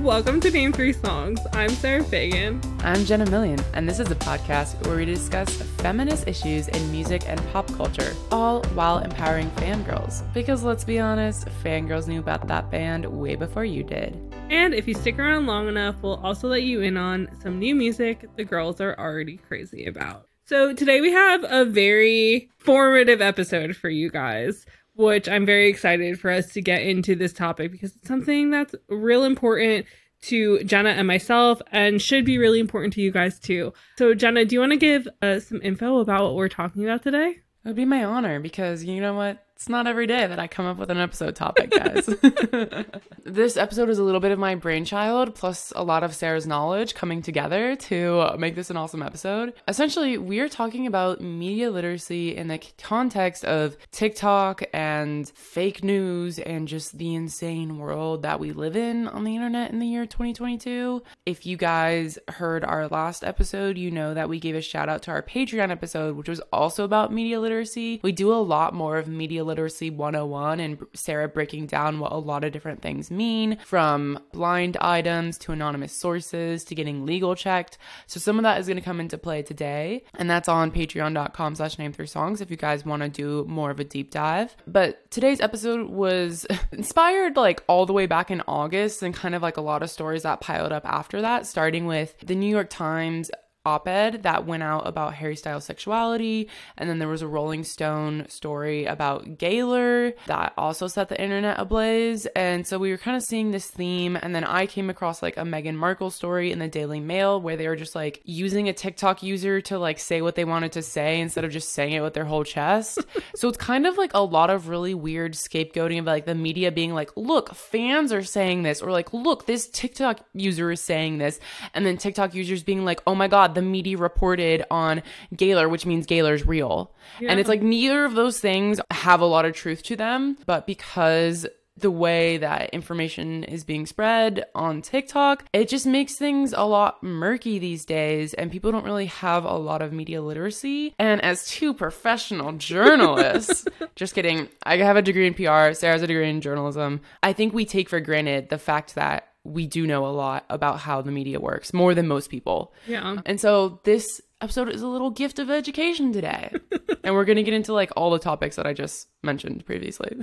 Welcome to Name Three Songs. I'm Sarah Fagan. I'm Jenna Million, and this is a podcast where we discuss feminist issues in music and pop culture, all while empowering fangirls. Because let's be honest, fangirls knew about that band way before you did. And if you stick around long enough, we'll also let you in on some new music the girls are already crazy about. So today we have a very formative episode for you guys which I'm very excited for us to get into this topic because it's something that's real important to Jenna and myself and should be really important to you guys too. So, Jenna, do you want to give uh, some info about what we're talking about today? It would be my honor because you know what? It's not every day that I come up with an episode topic, guys. this episode is a little bit of my brainchild plus a lot of Sarah's knowledge coming together to make this an awesome episode. Essentially, we are talking about media literacy in the context of TikTok and fake news and just the insane world that we live in on the internet in the year 2022. If you guys heard our last episode, you know that we gave a shout out to our Patreon episode, which was also about media literacy. We do a lot more of media Literacy 101 and Sarah breaking down what a lot of different things mean from blind items to anonymous sources to getting legal checked. So some of that is going to come into play today. And that's on patreon.com slash name three songs if you guys want to do more of a deep dive. But today's episode was inspired like all the way back in August and kind of like a lot of stories that piled up after that, starting with the New York Times op ed that went out about Harry Styles' sexuality. And then there was a Rolling Stone story about Gaylor that also set the internet ablaze. And so we were kind of seeing this theme. And then I came across like a Meghan Markle story in the Daily Mail where they were just like using a TikTok user to like say what they wanted to say instead of just saying it with their whole chest. so it's kind of like a lot of really weird scapegoating of like the media being like, look, fans are saying this, or like, look, this TikTok user is saying this. And then TikTok users being like, oh my God, the media reported on Gaylor, which means Gaylor's real. Yeah. And it's like neither of those things have a lot of truth to them, but because the way that information is being spread on TikTok, it just makes things a lot murky these days, and people don't really have a lot of media literacy. And as two professional journalists, just kidding, I have a degree in PR, Sarah has a degree in journalism. I think we take for granted the fact that we do know a lot about how the media works, more than most people. Yeah. And so this episode is a little gift of education today. and we're going to get into like all the topics that I just mentioned previously.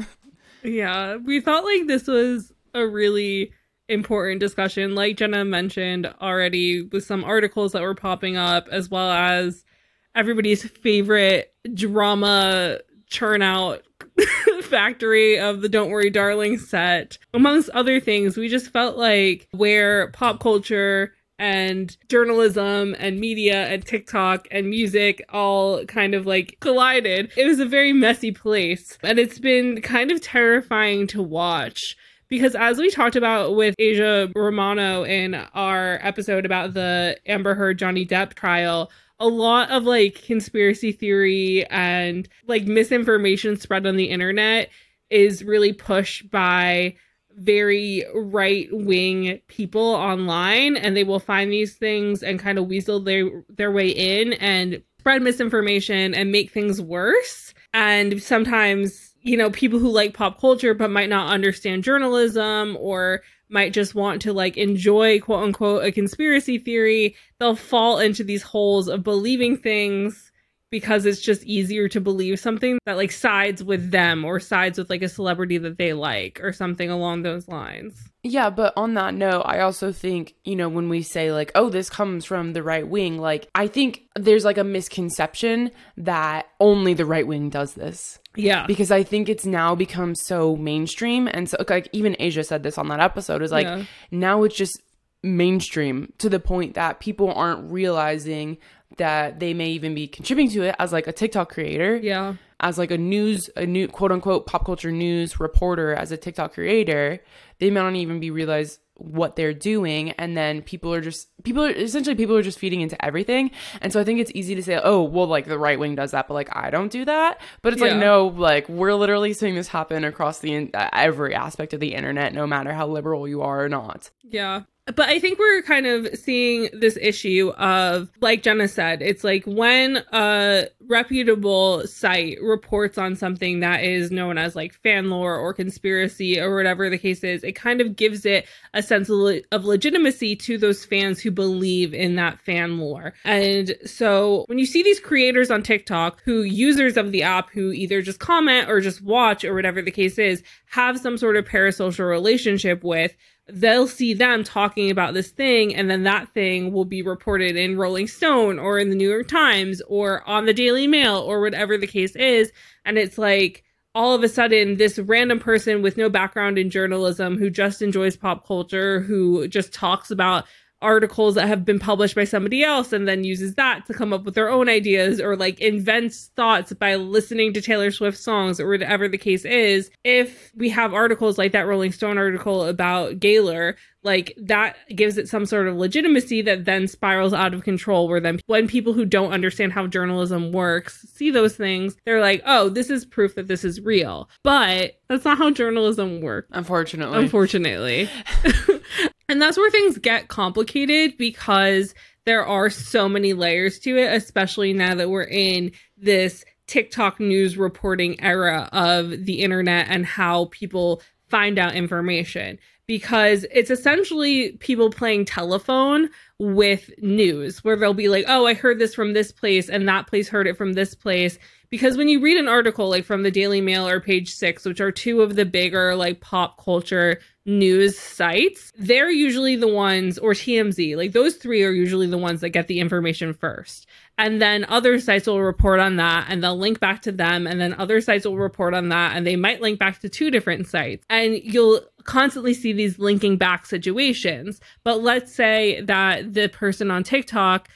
yeah, we thought like this was a really important discussion like Jenna mentioned already with some articles that were popping up as well as everybody's favorite drama churn out factory of the Don't Worry Darling set. Amongst other things, we just felt like where pop culture and journalism and media and TikTok and music all kind of like collided. It was a very messy place and it's been kind of terrifying to watch because as we talked about with Aja Romano in our episode about the Amber Heard Johnny Depp trial, a lot of like conspiracy theory and like misinformation spread on the internet is really pushed by very right wing people online and they will find these things and kind of weasel their their way in and spread misinformation and make things worse. And sometimes you know people who like pop culture but might not understand journalism or might just want to like enjoy quote unquote a conspiracy theory, they'll fall into these holes of believing things because it's just easier to believe something that like sides with them or sides with like a celebrity that they like or something along those lines. Yeah, but on that note, I also think, you know, when we say like, oh, this comes from the right wing, like, I think there's like a misconception that only the right wing does this. Yeah. Because I think it's now become so mainstream. And so, like, even Aja said this on that episode is like, yeah. now it's just mainstream to the point that people aren't realizing that they may even be contributing to it as like a TikTok creator. Yeah. As like a news, a new quote unquote pop culture news reporter, as a TikTok creator, they may not even be realize what they're doing and then people are just people are essentially people are just feeding into everything and so i think it's easy to say oh well like the right wing does that but like i don't do that but it's Yeah. like no like we're literally seeing this happen across the in- uh, every aspect of the internet no matter how liberal you are or not Yeah. But I think we're kind of seeing this issue of, like Jenna said, it's like when a reputable site reports on something that is known as like fan lore or conspiracy or whatever the case is, it kind of gives it a sense of, le- of legitimacy to those fans who believe in that fan lore. And so when you see these creators on TikTok who users of the app who either just comment or just watch or whatever the case is, have some sort of parasocial relationship with, they'll see them talking about this thing and then that thing will be reported in Rolling Stone or in the New York Times or on the Daily Mail or whatever the case is. And it's like all of a sudden this random person with no background in journalism who just enjoys pop culture who just talks about articles that have been published by somebody else and then uses that to come up with their own ideas or like invents thoughts by listening to Taylor Swift songs or whatever the case is. If we have articles like that Rolling Stone article about Gaylor, like that gives it some sort of legitimacy that then spirals out of control where then when people who don't understand how journalism works see those things they're like oh this is proof that this is real but that's not how journalism works unfortunately unfortunately. and that's where things get complicated because there are so many layers to it, especially now that we're in this TikTok news reporting era of the internet and how people find out information. Because it's essentially people playing telephone with news, where they'll be like, oh, I heard this from this place, and that place heard it from this place. Because when you read an article like from the Daily Mail or Page Six, which are two of the bigger like pop culture news sites, they're usually the ones, or TMZ, like those three are usually the ones that get the information first. And then other sites will report on that and they'll link back to them. And then other sites will report on that and they might link back to two different sites. And you'll constantly see these linking back situations. But let's say that the person on TikTok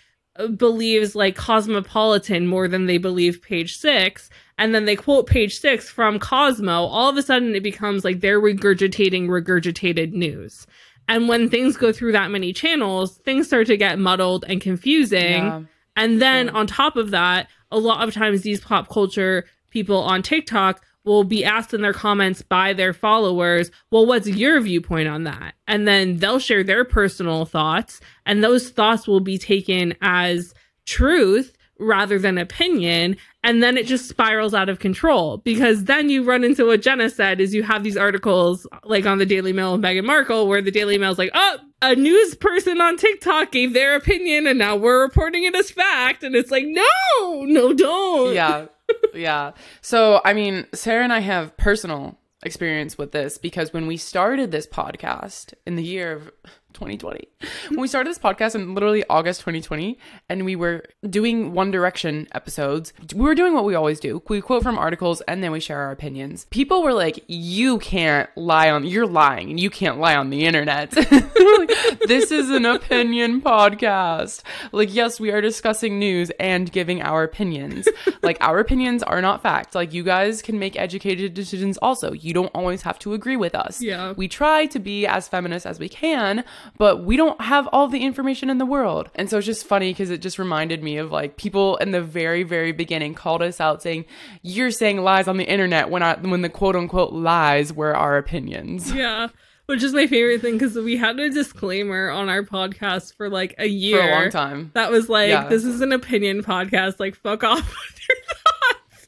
believes like Cosmopolitan more than they believe page six. And then they quote page six from Cosmo. All of a sudden, it becomes like they're regurgitating regurgitated news. And when things go through that many channels, things start to get muddled and confusing. Yeah. And then Sure. on top of that, a lot of times these pop culture people on TikTok will be asked in their comments by their followers, well, what's your viewpoint on that? And then they'll share their personal thoughts, and those thoughts will be taken as truth rather than opinion. And then it just spirals out of control because then you run into what Jenna said is you have these articles like on the Daily Mail and Meghan Markle where the Daily Mail's like, oh, a news person on TikTok gave their opinion and now we're reporting it as fact. And it's like, no, no, don't. yeah yeah. So i mean sarah and i have personal experience with this because when we started this podcast in the year of 2020 when we started this podcast in literally august 2020 and we were doing one direction episodes we were doing what we always do. We quote from articles and then we share our opinions. People were like you can't lie on you're lying and you can't lie on the internet. Like, this is an opinion podcast. Like yes we are discussing news and giving our opinions. Like our opinions are not fact. Like you guys can make educated decisions also. You don't always have to agree with us. Yeah. we try to be as feminist as we can but we don't have all the information in the world and so it's just funny because it just reminded me of like people in the very very beginning called us out saying you're saying lies on the internet when I when the quote unquote lies were our opinions Yeah. Which is my favorite thing because we had a disclaimer on our podcast for like a year. for a long time That was like, Yeah. this is an opinion podcast. Like, fuck off with your thoughts.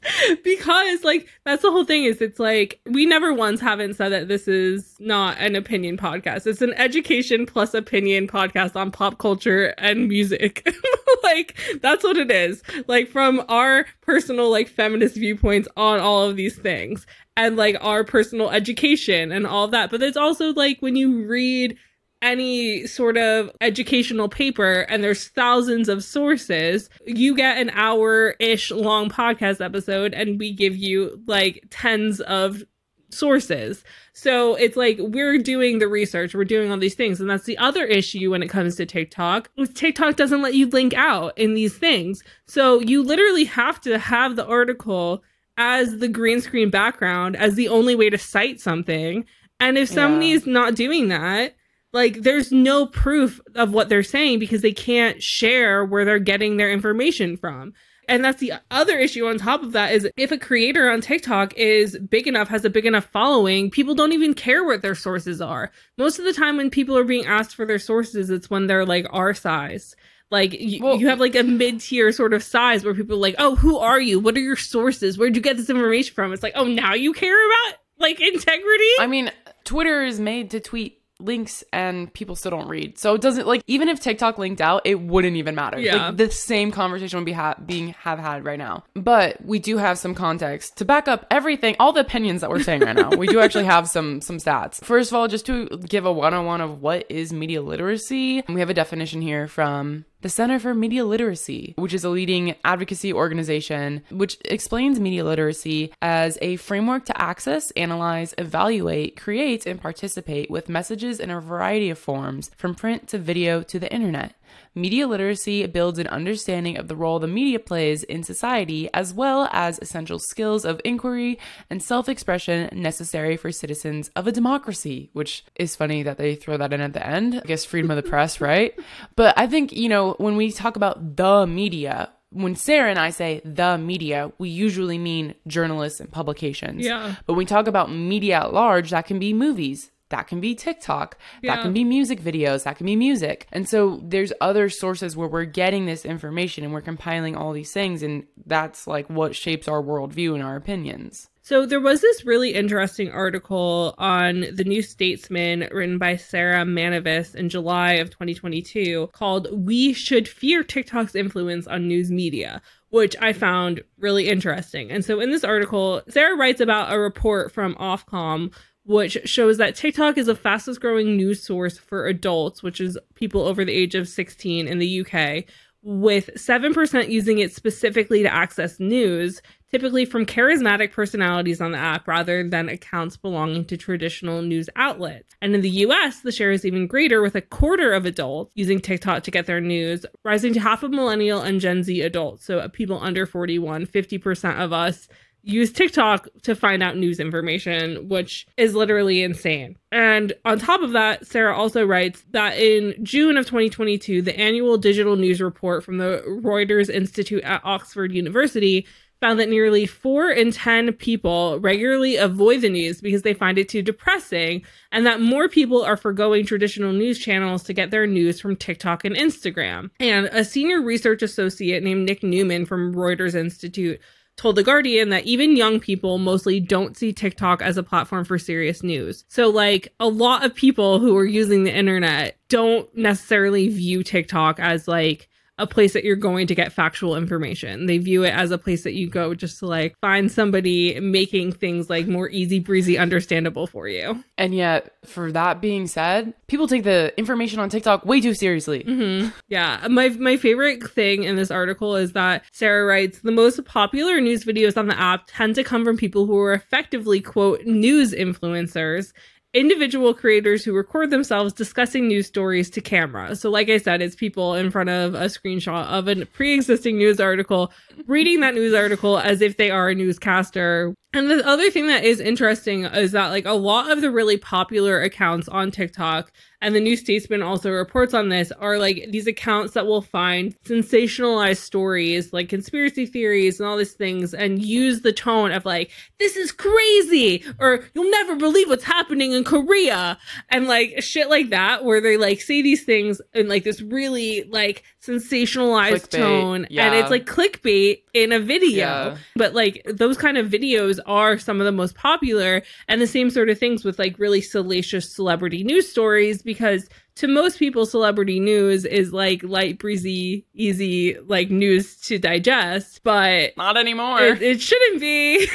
Because, like, that's the whole thing is it's like, we never once haven't said that this is not an opinion podcast. It's an education plus opinion podcast on pop culture and music. like, that's what it is. Like, from our personal, like, feminist viewpoints on all of these things and, like, our personal education and all that. But it's also, like, when you read any sort of educational paper and there's thousands of sources, you get an hour ish long podcast episode and we give you like tens of sources. So it's like we're doing the research, we're doing all these things. And that's the other issue when it comes to TikTok. TikTok doesn't let you link out in these things. So you literally have to have the article as the green screen background as the only way to cite something. And if somebody's not doing that, like there's no proof of what they're saying because they can't share where they're getting their information from. And that's the other issue on top of that is if a creator on TikTok is big enough, has a big enough following, people don't even care what their sources are. Most of the time when people are being asked for their sources, it's when they're like our size. Like y- Well- you have like a mid tier sort of size where people are like, oh, who are you? What are your sources? Where'd you get this information from? It's like, oh, now you care about like integrity? I mean, Twitter is made to tweet links and people still don't read. So it doesn't like even if TikTok linked out, it wouldn't even matter. Yeah. Like the same conversation would be ha- being have had right now. But we do have some context to back up everything, all the opinions that we're saying right now. we do actually have some some stats. First of all, just to give a one-on-one of what is media literacy, we have a definition here from the Center for Media Literacy, which is a leading advocacy organization which explains media literacy as a framework to access, analyze, evaluate, create, and participate with messages in a variety of forms, from print to video to the internet. Media literacy builds an understanding of the role the media plays in society, as well as essential skills of inquiry and self expression necessary for citizens of a democracy, which is funny that they throw that in at the end. I guess freedom of the press, right? But I think, you know, when we talk about the media, when Sarah and I say the media, we usually mean journalists and publications. Yeah. But when we talk about media at large, that can be movies, that can be TikTok, that can be music videos, that can be music. And so there's other sources where we're getting this information and we're compiling all these things. And that's like what shapes our worldview and our opinions. So there was this really interesting article on the New Statesman written by Sarah Manavis in July of 2022 called We Should Fear TikTok's Influence on News Media, which I found really interesting. And so in this article, Sarah writes about a report from Ofcom which shows that TikTok is the fastest growing news source for adults, which is people over the age of 16 in the UK, with 7% using it specifically to access news, typically from charismatic personalities on the app rather than accounts belonging to traditional news outlets. And in the US, the share is even greater, with a quarter of adults using TikTok to get their news, rising to half of millennial and Gen Z adults. So people under 41, 50% of us use TikTok to find out news information, which is literally insane. And on top of that, Sarah also writes that in June of 2022, the annual digital news report from the Reuters Institute at Oxford University found that nearly four in 10 people regularly avoid the news because they find it too depressing, and that more people are forgoing traditional news channels to get their news from TikTok and Instagram. And a senior research associate named Nic Newman from Reuters Institute told The Guardian that even young people mostly don't see TikTok as a platform for serious news. So, like, a lot of people who are using the internet don't necessarily view TikTok as like a place that you're going to get factual information. They view it as a place that you go just to like find somebody making things like more easy breezy understandable for you. And yet, for that being said, people take the information on TikTok way too seriously. Mm-hmm. Yeah, my my favorite thing in this article is that Sarah writes the most popular news videos on the app tend to come from people who are effectively quote news influencers. Individual creators who record themselves discussing news stories to camera. So, like I said, it's people in front of a screenshot of a pre existing news article, reading that news article as if they are a newscaster. And the other thing that is interesting is that, like, a lot of the really popular accounts on TikTok and the New Statesman also reports on this are like these accounts that will find sensationalized stories like conspiracy theories and all these things and use the tone of like this is crazy or you'll never believe what's happening in Korea and like shit like that where they like say these things in like this really like sensationalized Clickbait, tone and it's like clickbait in a video Yeah. but like those kind of videos are some of the most popular and the same sort of things with like really salacious celebrity news stories because to most people celebrity news is like light breezy easy like news to digest but Not anymore. it, it shouldn't be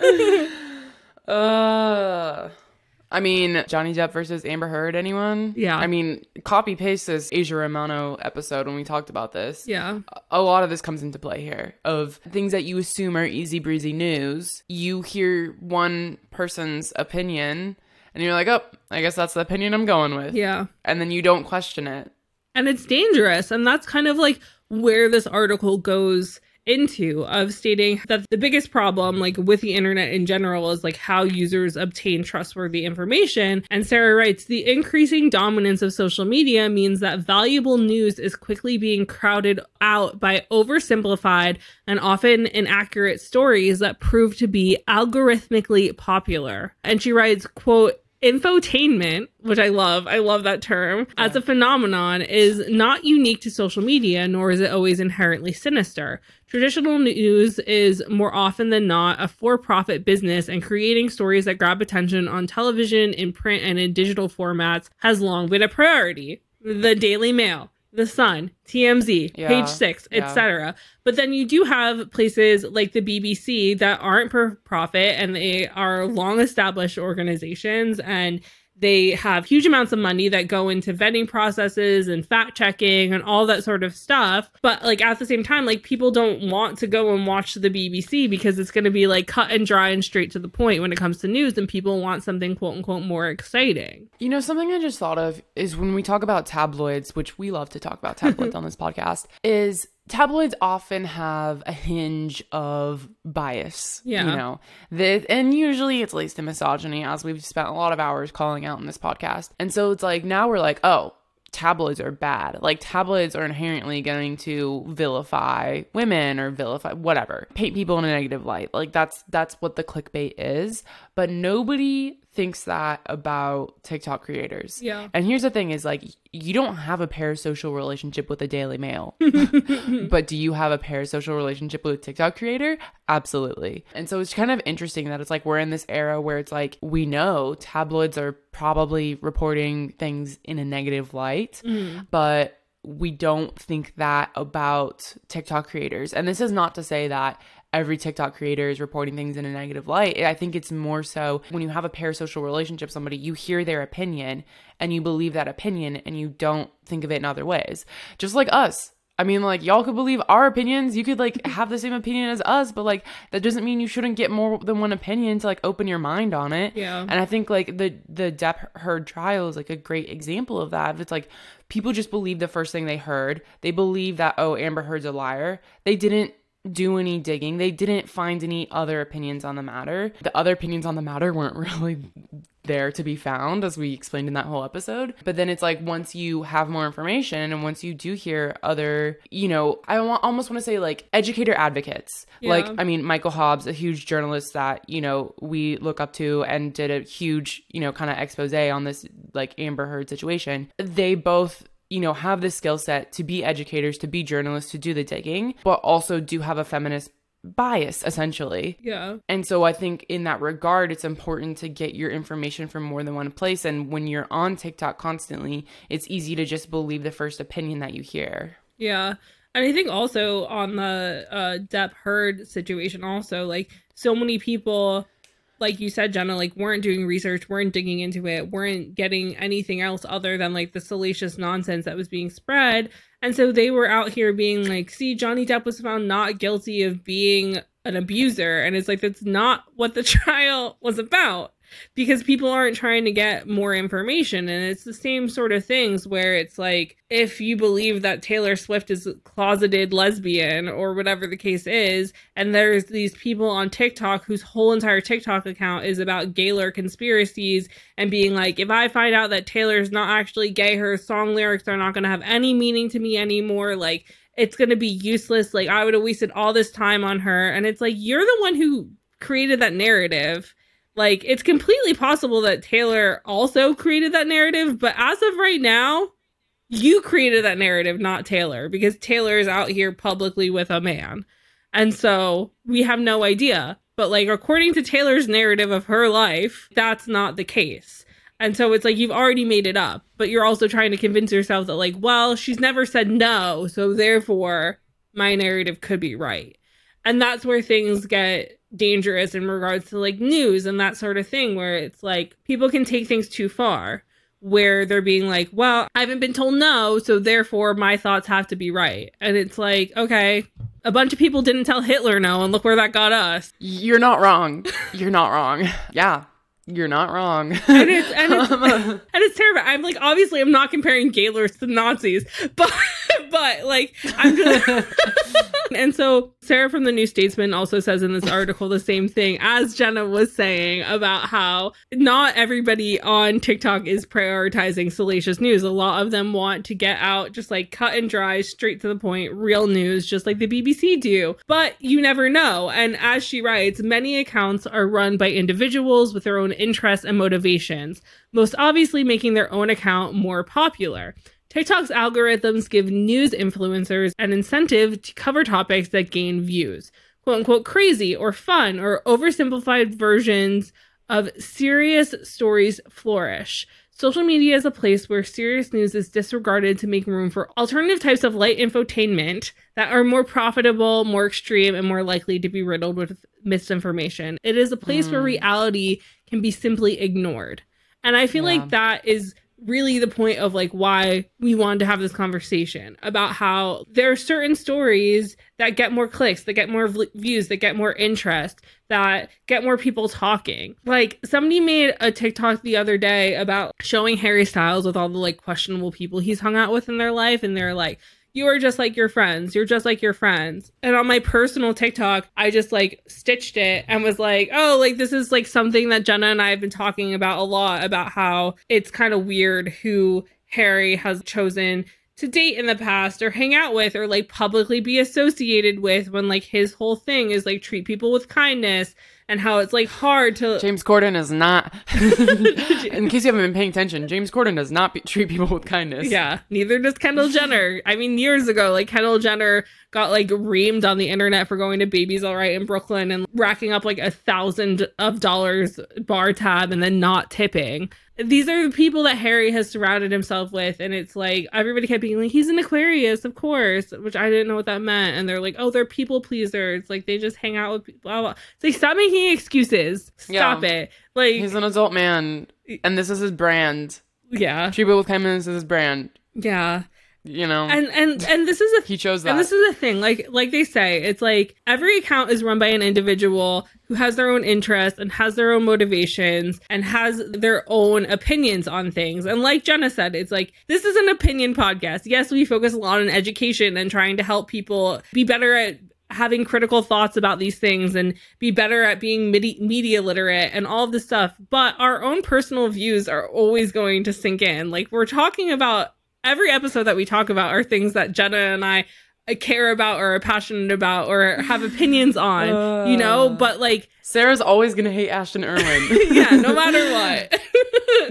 Uh, I mean, Johnny Depp versus Amber Heard, anyone? Yeah. I mean, copy paste this Aja Romano episode when we talked about this. yeah A lot of this comes into play here of things that you assume are easy breezy news. You hear one person's opinion and you're like, oh, I guess that's the opinion I'm going with. yeah And then you don't question it. and it's dangerous and that's kind of like where this article goes into of stating that the biggest problem like with the internet in general is like how users obtain trustworthy information. And sarah writes the increasing dominance of social media means that valuable news is quickly being crowded out by oversimplified and often inaccurate stories that prove to be algorithmically popular. And she writes quote infotainment, which I love, I love that term, yeah. as a phenomenon is not unique to social media, nor is it always inherently sinister. Traditional news is more often than not a for profit business, and creating stories that grab attention on television, in print, and in digital formats has long been a priority. The Daily Mail, the Sun, TMZ, yeah, Page Six, yeah. etc. But then you do have places like the BBC that aren't for profit and they are long established organizations and they have huge amounts of money that go into vetting processes and fact checking and all that sort of stuff. But like at the same time, like people don't want to go and watch the BBC because it's going to be like cut and dry and straight to the point when it comes to news, and people want something quote unquote more exciting. You know, something I just thought of is when we talk about tabloids, which we love to talk about tabloids on this podcast, is tabloids often have a hinge of bias. Yeah. You know, the, and usually it's laced in misogyny, as we've spent a lot of hours calling out in this podcast. And so it's like now we're like, oh, tabloids are bad. Like tabloids are inherently going to vilify women or vilify whatever, paint people in a negative light. Like that's that's what the clickbait is. But nobody thinks that about TikTok creators. Yeah. And here's the thing is like you don't have a parasocial relationship with the Daily Mail. but do you have a parasocial relationship with a TikTok creator? Absolutely. And so it's kind of interesting that it's like we're in this era where it's like we know tabloids are probably reporting things in a negative light, mm. but we don't think that about TikTok creators. And this is not to say that every TikTok creator is reporting things in a negative light. I think it's more so when you have a parasocial relationship somebody, you hear their opinion and you believe that opinion and you don't think of it in other ways. Just like us. I mean, like, y'all could believe our opinions. You could, like, have the same opinion as us, but, like, that doesn't mean you shouldn't get more than one opinion to, like, open your mind on it. Yeah. And I think, like, the, the Depp Heard trial is, like, a great example of that. It's like people just believe the first thing they heard. They believe that, oh, Amber Heard's a liar. They didn't do any digging. They didn't find any other opinions on the matter. The other opinions on the matter weren't really there to be found, as we explained in that whole episode. But then it's like once you have more information and once you do hear other, you know, I almost want to say like educator advocates. Yeah. Like, I mean, Michael Hobbs, a huge journalist that, you know, we look up to and did a huge, you know, kind of expose on this like Amber Heard situation. They both you know, have the skill set to be educators, to be journalists, to do the digging, but also do have a feminist bias essentially. Yeah. And so I think in that regard it's important to get your information from more than one place and when you're on TikTok constantly, it's easy to just believe the first opinion that you hear. Yeah. And I think also on the uh Depp Heard situation also like so many people like you said, Jenna, like weren't doing research, weren't digging into it, weren't getting anything else other than like the salacious nonsense that was being spread. And so they were out here being like, see, Johnny Depp was found not guilty of being an abuser. And it's like, that's not what the trial was about because people aren't trying to get more information. And it's the same sort of things where it's like, if you believe that Taylor Swift is closeted lesbian or whatever the case is, and there's these people on TikTok whose whole entire TikTok account is about Gaylor conspiracies and being like, if I find out that Taylor's not actually gay, her song lyrics are not going to have any meaning to me anymore. Like, it's going to be useless. Like, I would have wasted all this time on her. And it's like, you're the one who created that narrative like it's completely possible that Taylor also created that narrative, but as of right now, you created that narrative, not Taylor, because Taylor is out here publicly with a man. And so we have no idea. But like according to Taylor's narrative of her life, that's not the case. And so it's like you've already made it up, but you're also trying to convince yourself that like, well, she's never said no, so therefore my narrative could be right. And that's where things get dangerous in regards to like news and that sort of thing where it's like people can take things too far where they're being like well i haven't been told no so therefore my thoughts have to be right and it's like okay a bunch of people didn't tell hitler no and look where that got us you're not wrong you're not wrong yeah you're not wrong. and, it's, and, it's, and it's terrible. I'm like, obviously, I'm not comparing Gaylors to Nazis, but but but like I'm just And so Sarah from the New Statesman also says in this article the same thing as Jenna was saying about how not everybody on TikTok is prioritizing salacious news. A lot of them want to get out just like cut and dry, straight to the point, real news, just like the BBC do. But you never know. And as she writes, many accounts are run by individuals with their own interests and motivations, most obviously making their own account more popular. TikTok's algorithms give news influencers an incentive to cover topics that gain views. Quote unquote crazy or fun or oversimplified versions of serious stories flourish. Social media is a place where serious news is disregarded to make room for alternative types of light infotainment that are more profitable, more extreme, and more likely to be riddled with misinformation. It is a place mm. where reality can be simply ignored. And I feel yeah. like that is really the point of like why we wanted to have this conversation about how there are certain stories that get more clicks, that get more views, that get more interest, that get more people talking. Like somebody made a TikTok the other day about showing Harry Styles with all the like questionable people he's hung out with in their life and they're like you are just like your friends. You're just like your friends. And on my personal TikTok, I just like stitched it and was like, oh, like this is like something that Jenna and I have been talking about a lot about how it's kind of weird who Harry has chosen to date in the past or hang out with or like publicly be associated with when like his whole thing is like treat people with kindness and how it's like hard to James Corden is not in case you haven't been paying attention James Corden does not be- treat people with kindness. Yeah neither does Kendall Jenner. I mean years ago like Kendall Jenner got like reamed on the internet for going to Baby's All Right in Brooklyn and racking up like a thousand of dollars bar tab and then not tipping these are the people that Harry has surrounded himself with, and it's like everybody kept being like, "He's an Aquarius, of course," which I didn't know what that meant, and they're like, "Oh, they're people pleasers, like they just hang out with people." Blah, blah. It's like stop making excuses. Stop yeah. it. Like he's an adult man, and this is his brand. Yeah, treat people with kindness is his brand. Yeah, you know and and and this is a he chose that and this is a thing like like they say it's like every account is run by an individual who has their own interests and has their own motivations and has their own opinions on things and like jenna said it's like this is an opinion podcast yes we focus a lot on education and trying to help people be better at having critical thoughts about these things and be better at being media literate and all of this stuff. But our own personal views are always going to sink in. Like we're talking about every episode that we talk about are things that Jenna and I care about or are passionate about or have opinions on, uh, you know, uh. but like Sarah's always gonna hate Ashton Irwin. yeah, no matter what.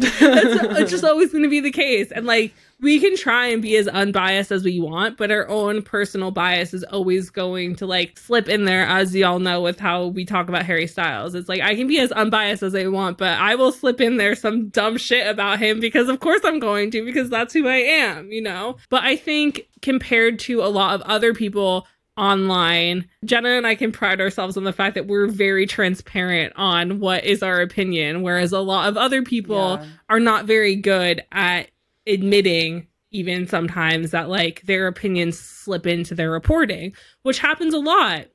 it's, it's just always gonna be the case. And like we can try and be as unbiased as we want, but our own personal bias is always going to like slip in there, as y'all know, with how we talk about Harry Styles. It's like I can be as unbiased as I want, but I will slip in there some dumb shit about him because, of course, I'm going to, because that's who I am, you know? But I think compared to a lot of other people, online. Jenna and I can pride ourselves on the fact that we're very transparent on what is our opinion, whereas a lot of other people yeah. are not very good at admitting even sometimes that like their opinions slip into their reporting, which happens a lot,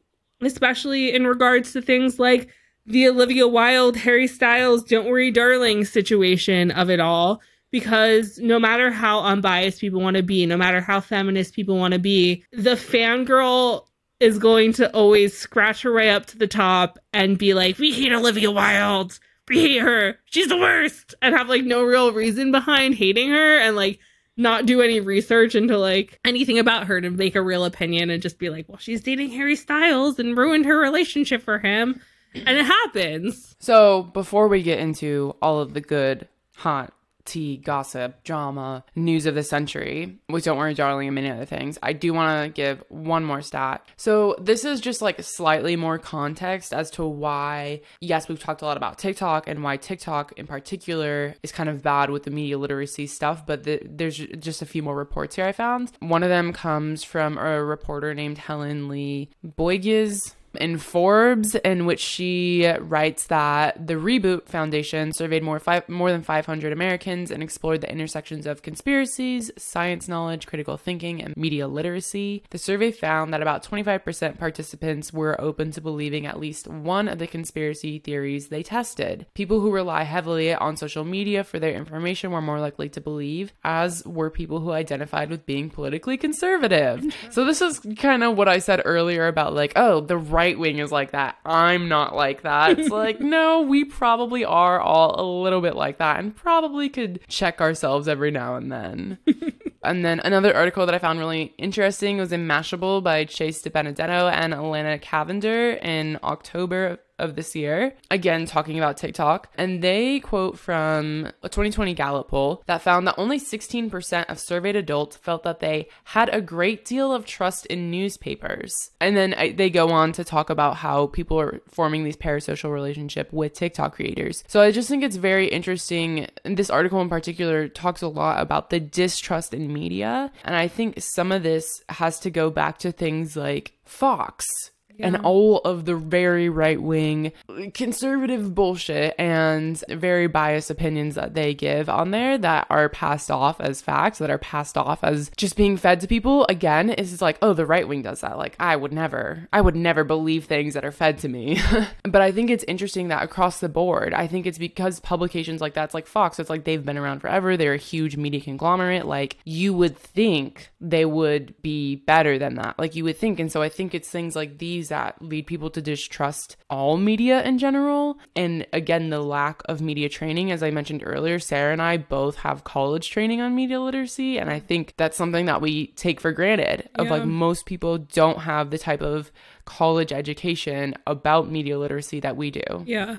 especially in regards to things like the Olivia Wilde, Harry Styles, Don't Worry Darling situation of it all. Because no matter how unbiased people want to be, no matter how feminist people want to be, the fangirl is going to always scratch her way up to the top and be like, We hate Olivia Wilde hate her. She's the worst. And have like no real reason behind hating her and like not do any research into like anything about her to make a real opinion and just be like, well, she's dating Harry Styles and ruined her relationship for him. And it happens. So before we get into all of the good, hot tea, gossip, drama, news of the century, which don't worry, darling, and many other things, I do want to give one more stat. So, this is just like slightly more context as to why, yes, we've talked a lot about TikTok and why TikTok in particular is kind of bad with the media literacy stuff, but the, there's just a few more reports here I found. One of them comes from a reporter named Helen Lee Bouygues in Forbes, in which she writes that the Reboot Foundation surveyed more five, more than 500 Americans and explored the intersections of conspiracies, science knowledge, critical thinking, and media literacy. The survey found that about 25% participants were open to believing at least one of the conspiracy theories they tested. People who rely heavily on social media for their information were more likely to believe, as were people who identified with being politically conservative. Mm-hmm. so this is kind of what I said earlier about like, oh, the right wing is like that. I'm not like that. It's like, no, we probably are all a little bit like that and probably could check ourselves every now and then. and then another article that I found really interesting was in Mashable by Chase DiBenedetto and Elena Cavender in October of this year, again talking about TikTok, and they quote from a 2020 Gallup poll that found that only 16% of surveyed adults felt that they had a great deal of trust in newspapers. And then uh, they go on to talk about how people are forming these parasocial relationship with TikTok creators. So I just think it's very interesting. This article in particular talks a lot about the distrust in media, and I think some of this has to go back to things like Fox yeah. and all of the very right wing conservative bullshit and very biased opinions that they give on there that are passed off as facts, that are passed off as just being fed to people. Again, it's just like, oh, the right wing does that. Like, I would never, I would never believe things that are fed to me. but I think it's interesting that across the board, I think it's because publications like that's like Fox, it's like they've been around forever. They're a huge media conglomerate. Like, you would think they would be better than that. Like, you would think. And so I think it's things like these that lead people to distrust all media in general. And again, the lack of media training, as I mentioned earlier, Sarah and I both have college training on media literacy. And I think that's something that we take for granted of yeah. like most people don't have the type of college education about media literacy that we do. Yeah.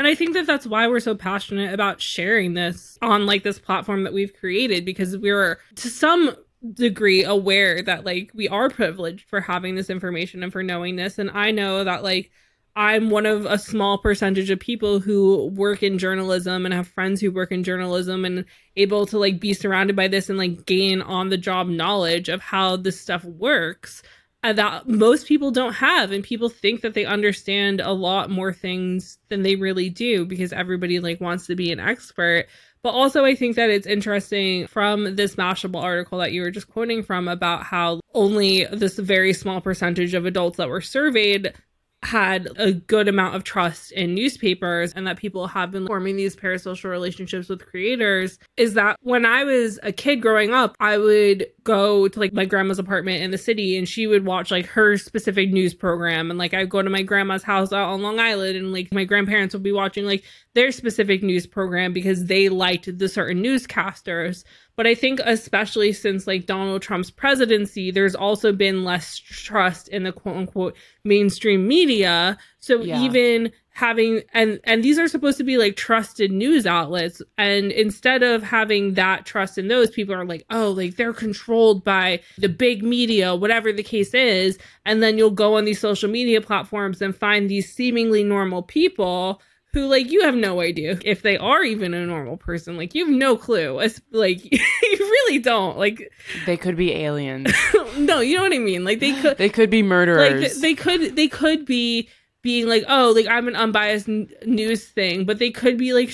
And I think that that's why we're so passionate about sharing this on like this platform that we've created because we're to some degree aware that like we are privileged for having this information and for knowing this. And I know that like I'm one of a small percentage of people who work in journalism and have friends who work in journalism and able to like be surrounded by this and like gain on the job knowledge of how this stuff works Uh, that most people don't have and people think that they understand a lot more things than they really do because everybody like wants to be an expert. But also i think that it's interesting from this mashable article that you were just quoting from about how only this very small percentage of adults that were surveyed had a good amount of trust in newspapers and that people have been forming these parasocial relationships with creators is that when I was a kid growing up, I would go to like my grandma's apartment in the city and she would watch like her specific news program. And like I'd go to my grandma's house out on Long Island and like my grandparents would be watching like their specific news program because they liked the certain newscasters. But I think, especially since like Donald Trump's presidency, there's also been less trust in the quote unquote mainstream media. So yeah. even having and and these are supposed to be like trusted news outlets and instead of having that trust in those people are like oh like they're controlled by the big media whatever the case is and then you'll go on these social media platforms and find these seemingly normal people who like you have no idea if they are even a normal person. Like you have no clue. It's like you really don't. Like they could be aliens. No you know what i mean? Like they could they could be murderers. like they could they could be being like oh like i'm an unbiased n- news thing but they could be like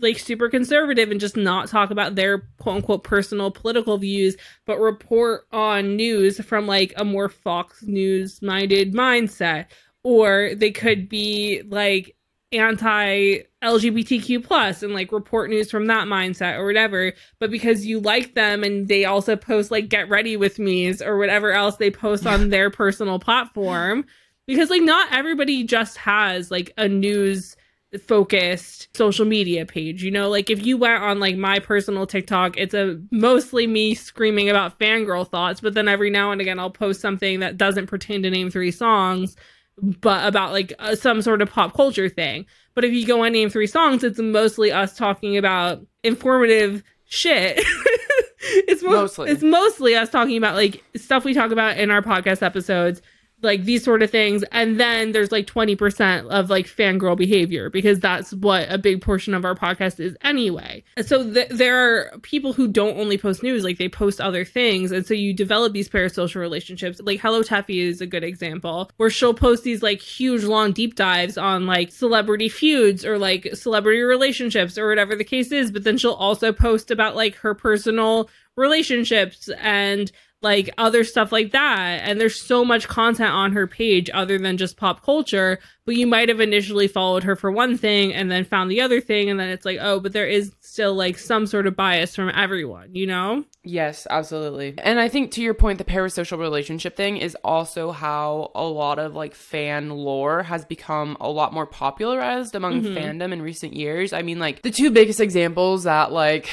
like super conservative and just not talk about their quote unquote personal political views but report on news from like a more fox news minded mindset. Or they could be like anti LGBTQ plus and like report news from that mindset or whatever. But because you like them and they also post like get ready with me's or whatever else they post on their personal platform. Because like not everybody just has like a news focused social media page. You know, like if you went on like my personal TikTok, it's a mostly me screaming about fangirl thoughts, but then every now and again I'll post something that doesn't pertain to name three songs, but about like uh, some sort of pop culture thing. But if you go on name three songs, it's mostly us talking about informative shit. it's mo- Mostly. it's mostly us talking about like stuff we talk about in our podcast episodes like these sort of things. And then there's like 20% of like fangirl behavior because that's what a big portion of our podcast is anyway. So th- there are people who don't only post news like they post other things. And so you develop these parasocial relationships. Like hello teffy is a good example where she'll post these like huge long deep dives on like celebrity feuds or like celebrity relationships or whatever the case is. But then she'll also post about like her personal relationships and like other stuff like that. And there's so much content on her page other than just pop culture, but you might have initially followed her for one thing and then found the other thing. And then it's like, oh, but there is still like some sort of bias from everyone, you know? Yes, absolutely. And I think to your point, the parasocial relationship thing is also how a lot of like fan lore has become a lot more popularized among mm-hmm. fandom in recent years. I mean, like the two biggest examples that like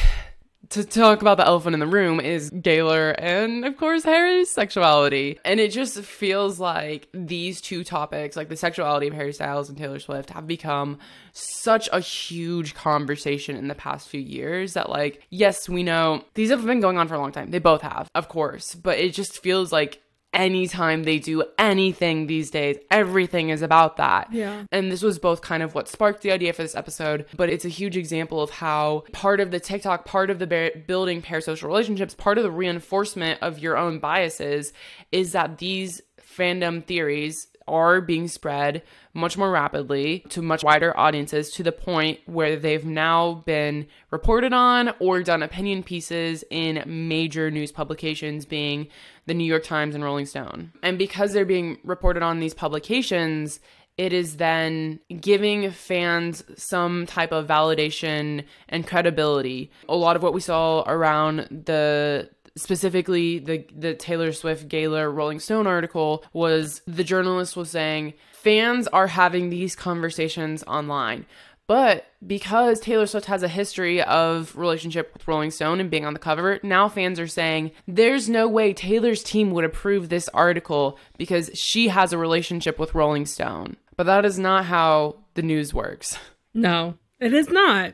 to talk about the elephant in the room is Gaylor and of course Harry's sexuality. And it just feels like these two topics, like the sexuality of Harry Styles and Taylor Swift, have become such a huge conversation in the past few years that like yes, we know these have been going on for a long time. They both have, of course, but it just feels like anytime they do anything these days, everything is about that. Yeah. And this was both kind of what sparked the idea for this episode, but it's a huge example of how part of the TikTok, part of the ba- building parasocial relationships, part of the reinforcement of your own biases is that these fandom theories are being spread much more rapidly to much wider audiences to the point where they've now been reported on or done opinion pieces in major news publications being the New York Times and Rolling Stone. And because they're being reported on these publications, it is then giving fans some type of validation and credibility. A lot of what we saw around the specifically the the Taylor Swift Gaylor Rolling Stone article was the journalist was saying fans are having these conversations online. But because Taylor Swift has a history of relationship with Rolling Stone and being on the cover, now fans are saying there's no way Taylor's team would approve this article because she has a relationship with Rolling Stone. But that is not how the news works. No, it is not.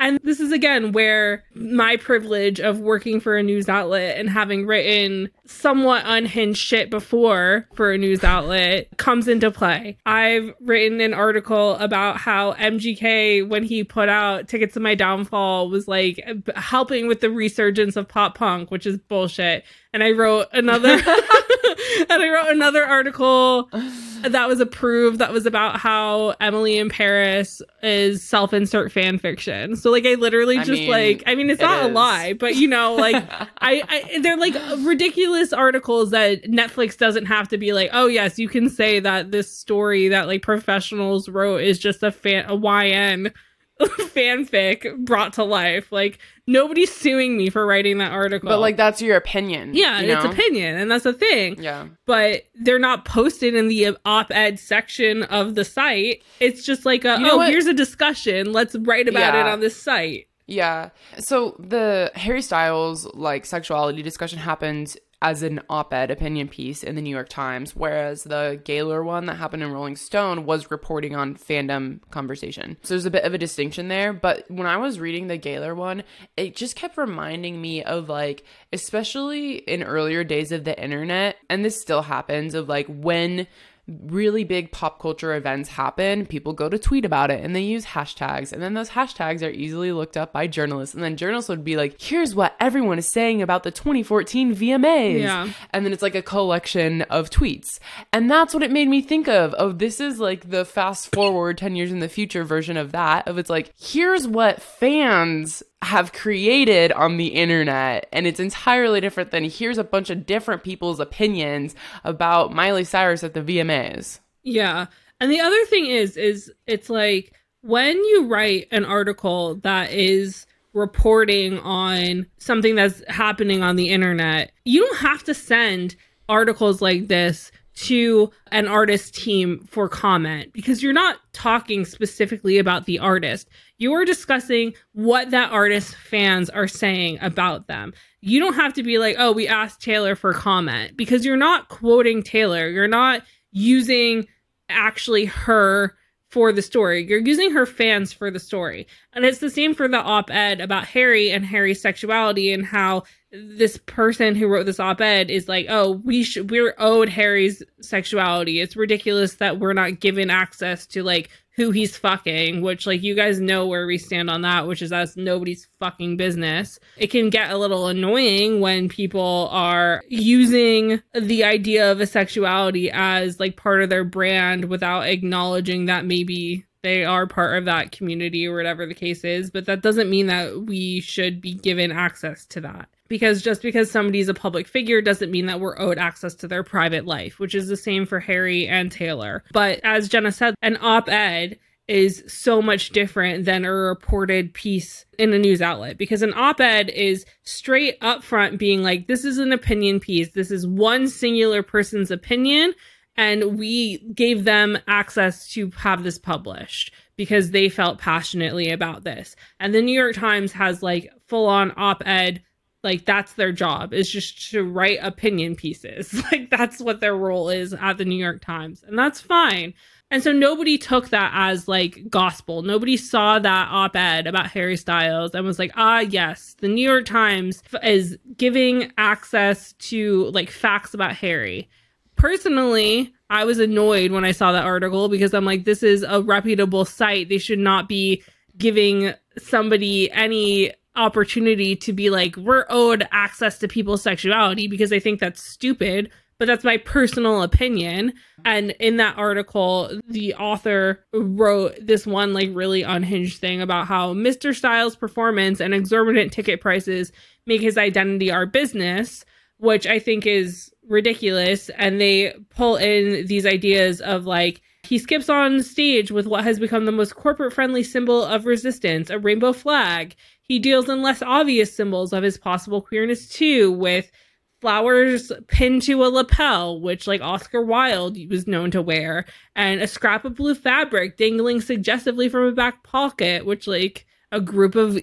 And this is again where my privilege of working for a news outlet and having written somewhat unhinged shit before for a news outlet comes into play. I've written an article about how MGK, when he put out Tickets to My Downfall, was like helping with the resurgence of pop punk, which is bullshit. And I wrote another and I wrote another article that was approved that was about how Emily in Paris is self-insert fan fiction. So like I literally I just mean, like I mean it's it not a lie, but you know like I, I they're like ridiculous articles that Netflix doesn't have to be like, "Oh yes, you can say that this story that like professionals wrote is just a fan a YN fanfic brought to life." Like nobody's suing me for writing that article. But like that's your opinion. yeah, you it's know? opinion and that's the thing Yeah. but they're not posted in the op-ed section of the site. It's just like, a, You know oh, what? here's a discussion. Let's write about it on this site. Yeah. So the Harry Styles like sexuality discussion happened as an op-ed opinion piece in the New York Times, whereas the Gaylor one that happened in Rolling Stone was reporting on fandom conversation. So there's a bit of a distinction there. But when I was reading the Gaylor one, it just kept reminding me of like, especially in earlier days of the internet, and this still happens, of like when really big pop culture events happen, people go to tweet about it and they use hashtags. And then those hashtags are easily looked up by journalists. And then journalists would be like, here's what everyone is saying about the 2014 VMAs. Yeah. And then it's like a collection of tweets. And that's what it made me think of. Oh, this is like the fast forward 10 years in the future version of that. Of it's like, here's what fans have created on the internet and it's entirely different than here's a bunch of different people's opinions about Miley Cyrus at the VMAs. Yeah. And the other thing is, is it's like when you write an article that is reporting on something that's happening on the internet, you don't have to send articles like this to an artist team for comment because you're not talking specifically about the artist. You are discussing what that artist fans are saying about them. You don't have to be like, oh, we asked Taylor for comment because you're not quoting Taylor. You're not using actually her for the story. You're using her fans for the story. And it's the same for the op ed about Harry and Harry's sexuality and how this person who wrote this op ed is like, oh, we should, we're owed Harry's sexuality. It's ridiculous that we're not given access to like who he's fucking, which like you guys know where we stand on that, which is that's nobody's fucking business. It can get a little annoying when people are using the idea of a sexuality as like part of their brand without acknowledging that maybe they are part of that community or whatever the case is, but that doesn't mean that we should be given access to that because just because somebody's a public figure doesn't mean that we're owed access to their private life, which is the same for Harry and Taylor. But as Jenna said, an op ed is so much different than a reported piece in a news outlet because an op ed is straight up front being like, this is an opinion piece, this is one singular person's opinion. And we gave them access to have this published because they felt passionately about this. And the New York Times has like full on op ed like that's their job is just to write opinion pieces. Like that's what their role is at the new york times and that's fine. And so nobody took that as like gospel. Nobody saw that op-ed about harry styles and was like ah yes the new york times is giving access to like facts about harry personally i was annoyed when i saw that article because i'm like this is a reputable site they should not be giving somebody any opportunity to be like, we're owed access to people's sexuality because I think that's stupid. But that's my personal opinion. And in that article, the author wrote this one, like, really unhinged thing about how Mr. Styles' performance and exorbitant ticket prices make his identity our business, which I think is ridiculous. And they pull in these ideas of like, he skips on stage with what has become the most corporate friendly symbol of resistance, a rainbow flag. He deals in less obvious symbols of his possible queerness too, with flowers pinned to a lapel, which like Oscar Wilde was known to wear, and a scrap of blue fabric dangling suggestively from a back pocket, which like a group of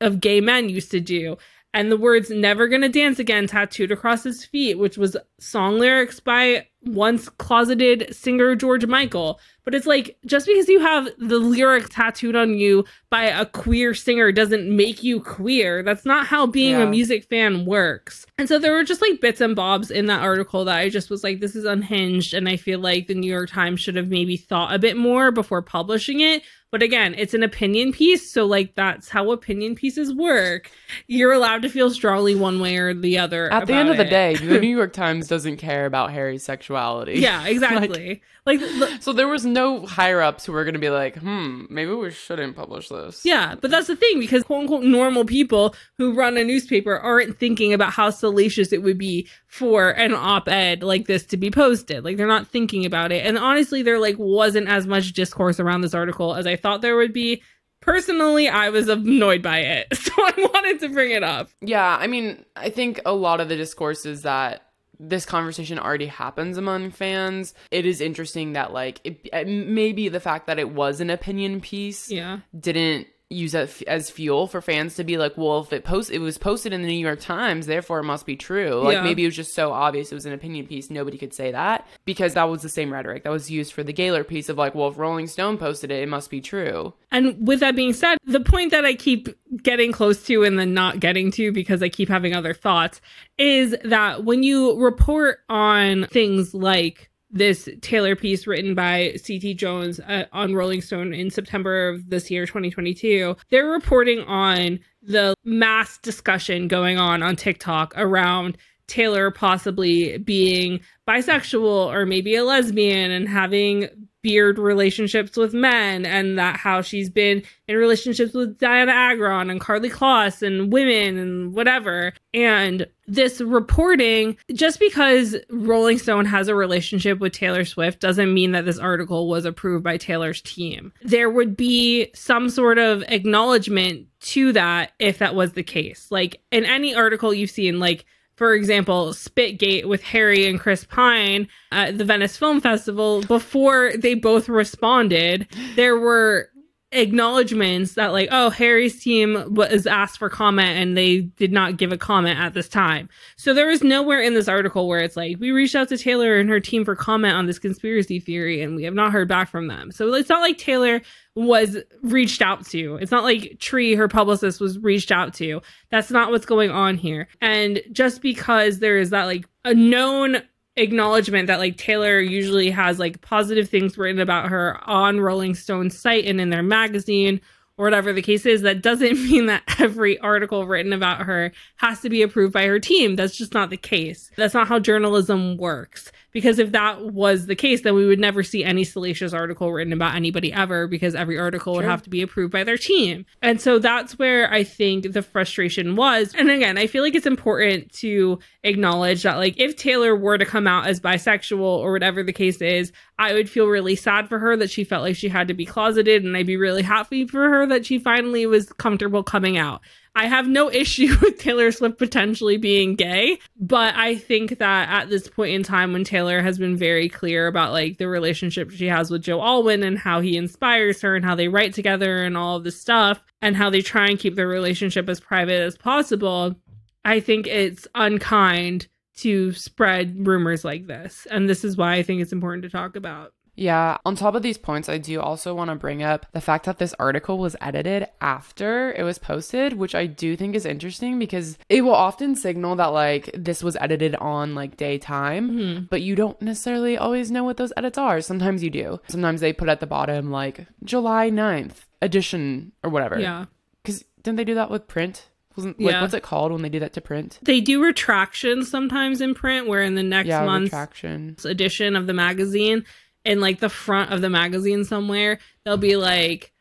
of gay men used to do. And the words never gonna dance again tattooed across his feet, which was song lyrics by once closeted singer George Michael. But it's like just because you have the lyric tattooed on you by a queer singer doesn't make you queer. That's not how being yeah. a music fan works. And so there were just like bits and bobs in that article that I just was like, this is unhinged. And I feel like the New York Times should have maybe thought a bit more before publishing it. But again, it's an opinion piece. So, like, that's how opinion pieces work. You're allowed to feel strongly one way or the other. At the end of the it. day, the New York Times doesn't care about Harry's sexuality. Yeah, exactly. like, like, so there was no higher ups who were going to be like, hmm, maybe we shouldn't publish this. Yeah, but that's the thing because quote unquote normal people who run a newspaper aren't thinking about how salacious it would be for an op ed like this to be posted. Like, they're not thinking about it. And honestly, there like wasn't as much discourse around this article as I thought there would be. Personally, I was annoyed by it. So I wanted to bring it up. Yeah, I mean, I think a lot of the discourses that this conversation already happens among fans. It is interesting that like it, maybe the fact that it was an opinion piece yeah. didn't use that as fuel for fans to be like, well, if it post it was posted in the New York Times, therefore it must be true. Like yeah. maybe it was just so obvious it was an opinion piece, nobody could say that because that was the same rhetoric that was used for the Gaylor piece of like, well, if Rolling Stone posted it, it must be true. And with that being said, the point that I keep getting close to and then not getting to because I keep having other thoughts is that when you report on things like this Taylor piece written by C.T. Jones uh, on Rolling Stone in September of this year, 2022. They're reporting on the mass discussion going on on TikTok around Taylor possibly being bisexual or maybe a lesbian and having beard relationships with men and that how she's been in relationships with Dianna Agron and Karlie Kloss and women and whatever. And this reporting, just because Rolling Stone has a relationship with Taylor Swift doesn't mean that this article was approved by Taylor's team. There would be some sort of acknowledgement to that if that was the case. Like in any article you've seen, like for example, Spitgate with Harry and Chris Pine at the Venice Film Festival, before they both responded, there were acknowledgments that like oh harry's team was asked for comment and they did not give a comment at this time. So there is nowhere in this article where it's like we reached out to taylor and her team for comment on this conspiracy theory and we have not heard back from them. So it's not like taylor was reached out to it's not like Tree her publicist was reached out to that's not what's going on here and just because there is that like a known acknowledgement that like Taylor usually has like positive things written about her on Rolling Stone's site and in their magazine or whatever the case is, that doesn't mean that every article written about her has to be approved by her team. That's just not the case. That's not how journalism works. Because if that was the case, then we would never see any salacious article written about anybody ever because every article would have to be approved by their team. And so that's where I think the frustration was. And again, I feel like it's important to acknowledge that, like, if Taylor were to come out as bisexual or whatever the case is, I would feel really sad for her that she felt like she had to be closeted. And I'd be really happy for her that she finally was comfortable coming out. I have no issue with Taylor Swift potentially being gay, but I think that at this point in time when Taylor has been very clear about like the relationship she has with Joe Alwyn and how he inspires her and how they write together and all of this stuff and how they try and keep their relationship as private as possible, I think it's unkind to spread rumors like this. And this is why I think it's important to talk about. Yeah. On top of these points, I do also want to bring up the fact that this article was edited after it was posted, which I do think is interesting because it will often signal that like this was edited on like daytime, mm-hmm. but you don't necessarily always know what those edits are. Sometimes you do. Sometimes they put at the bottom like July 9th edition or whatever. Yeah. Because didn't they do that with print? Wasn't, like, yeah. what's it called when they do that to print? They do retractions sometimes in print, where in the next yeah, month's retraction. edition of the magazine, in like the front of the magazine somewhere, they'll be like,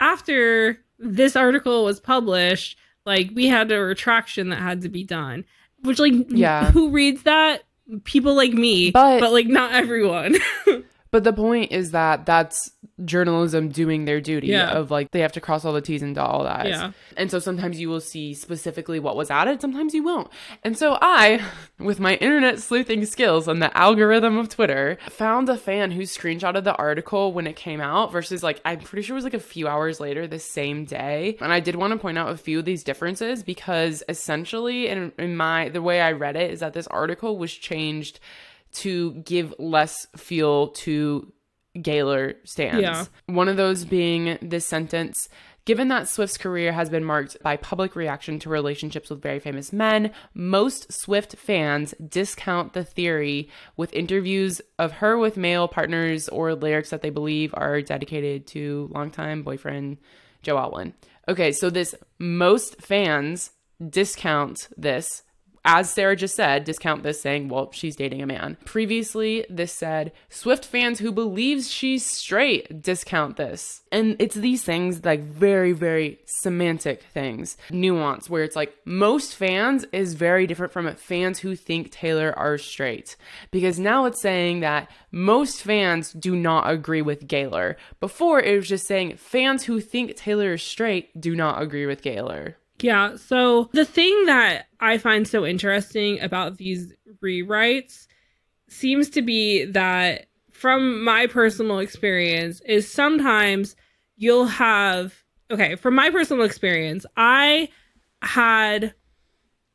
after this article was published, like we had a retraction that had to be done. Which like yeah. who reads that? People like me, but, but like not everyone. But the point is that that's journalism doing their duty yeah. of like they have to cross all the T's and dot all the I's. Yeah. And so sometimes you will see specifically what was added, sometimes you won't. And so I, with my internet sleuthing skills and the algorithm of Twitter, found a fan who screenshotted the article when it came out versus like I'm pretty sure it was like a few hours later the same day. And I did want to point out a few of these differences because essentially in, in my the way I read it is that this article was changed to give less feel to Gaylor stands. Yeah. One of those being this sentence Given that Swift's career has been marked by public reaction to relationships with very famous men, most Swift fans discount the theory with interviews of her with male partners or lyrics that they believe are dedicated to longtime boyfriend Joe Alwyn. Okay, so this most fans discount this as Sarah just said, discount this saying, well, she's dating a man. Previously, this said, Swift fans who believes she's straight discount this. And it's these things, like very, very semantic things, nuance, where it's like most fans is very different from fans who think Taylor are straight. Because now it's saying that most fans do not agree with Gaylor. Before, it was just saying fans who think Taylor is straight do not agree with Gaylor. Yeah. So the thing that I find so interesting about these rewrites seems to be that, from my personal experience, is sometimes you'll have, okay, from my personal experience, I had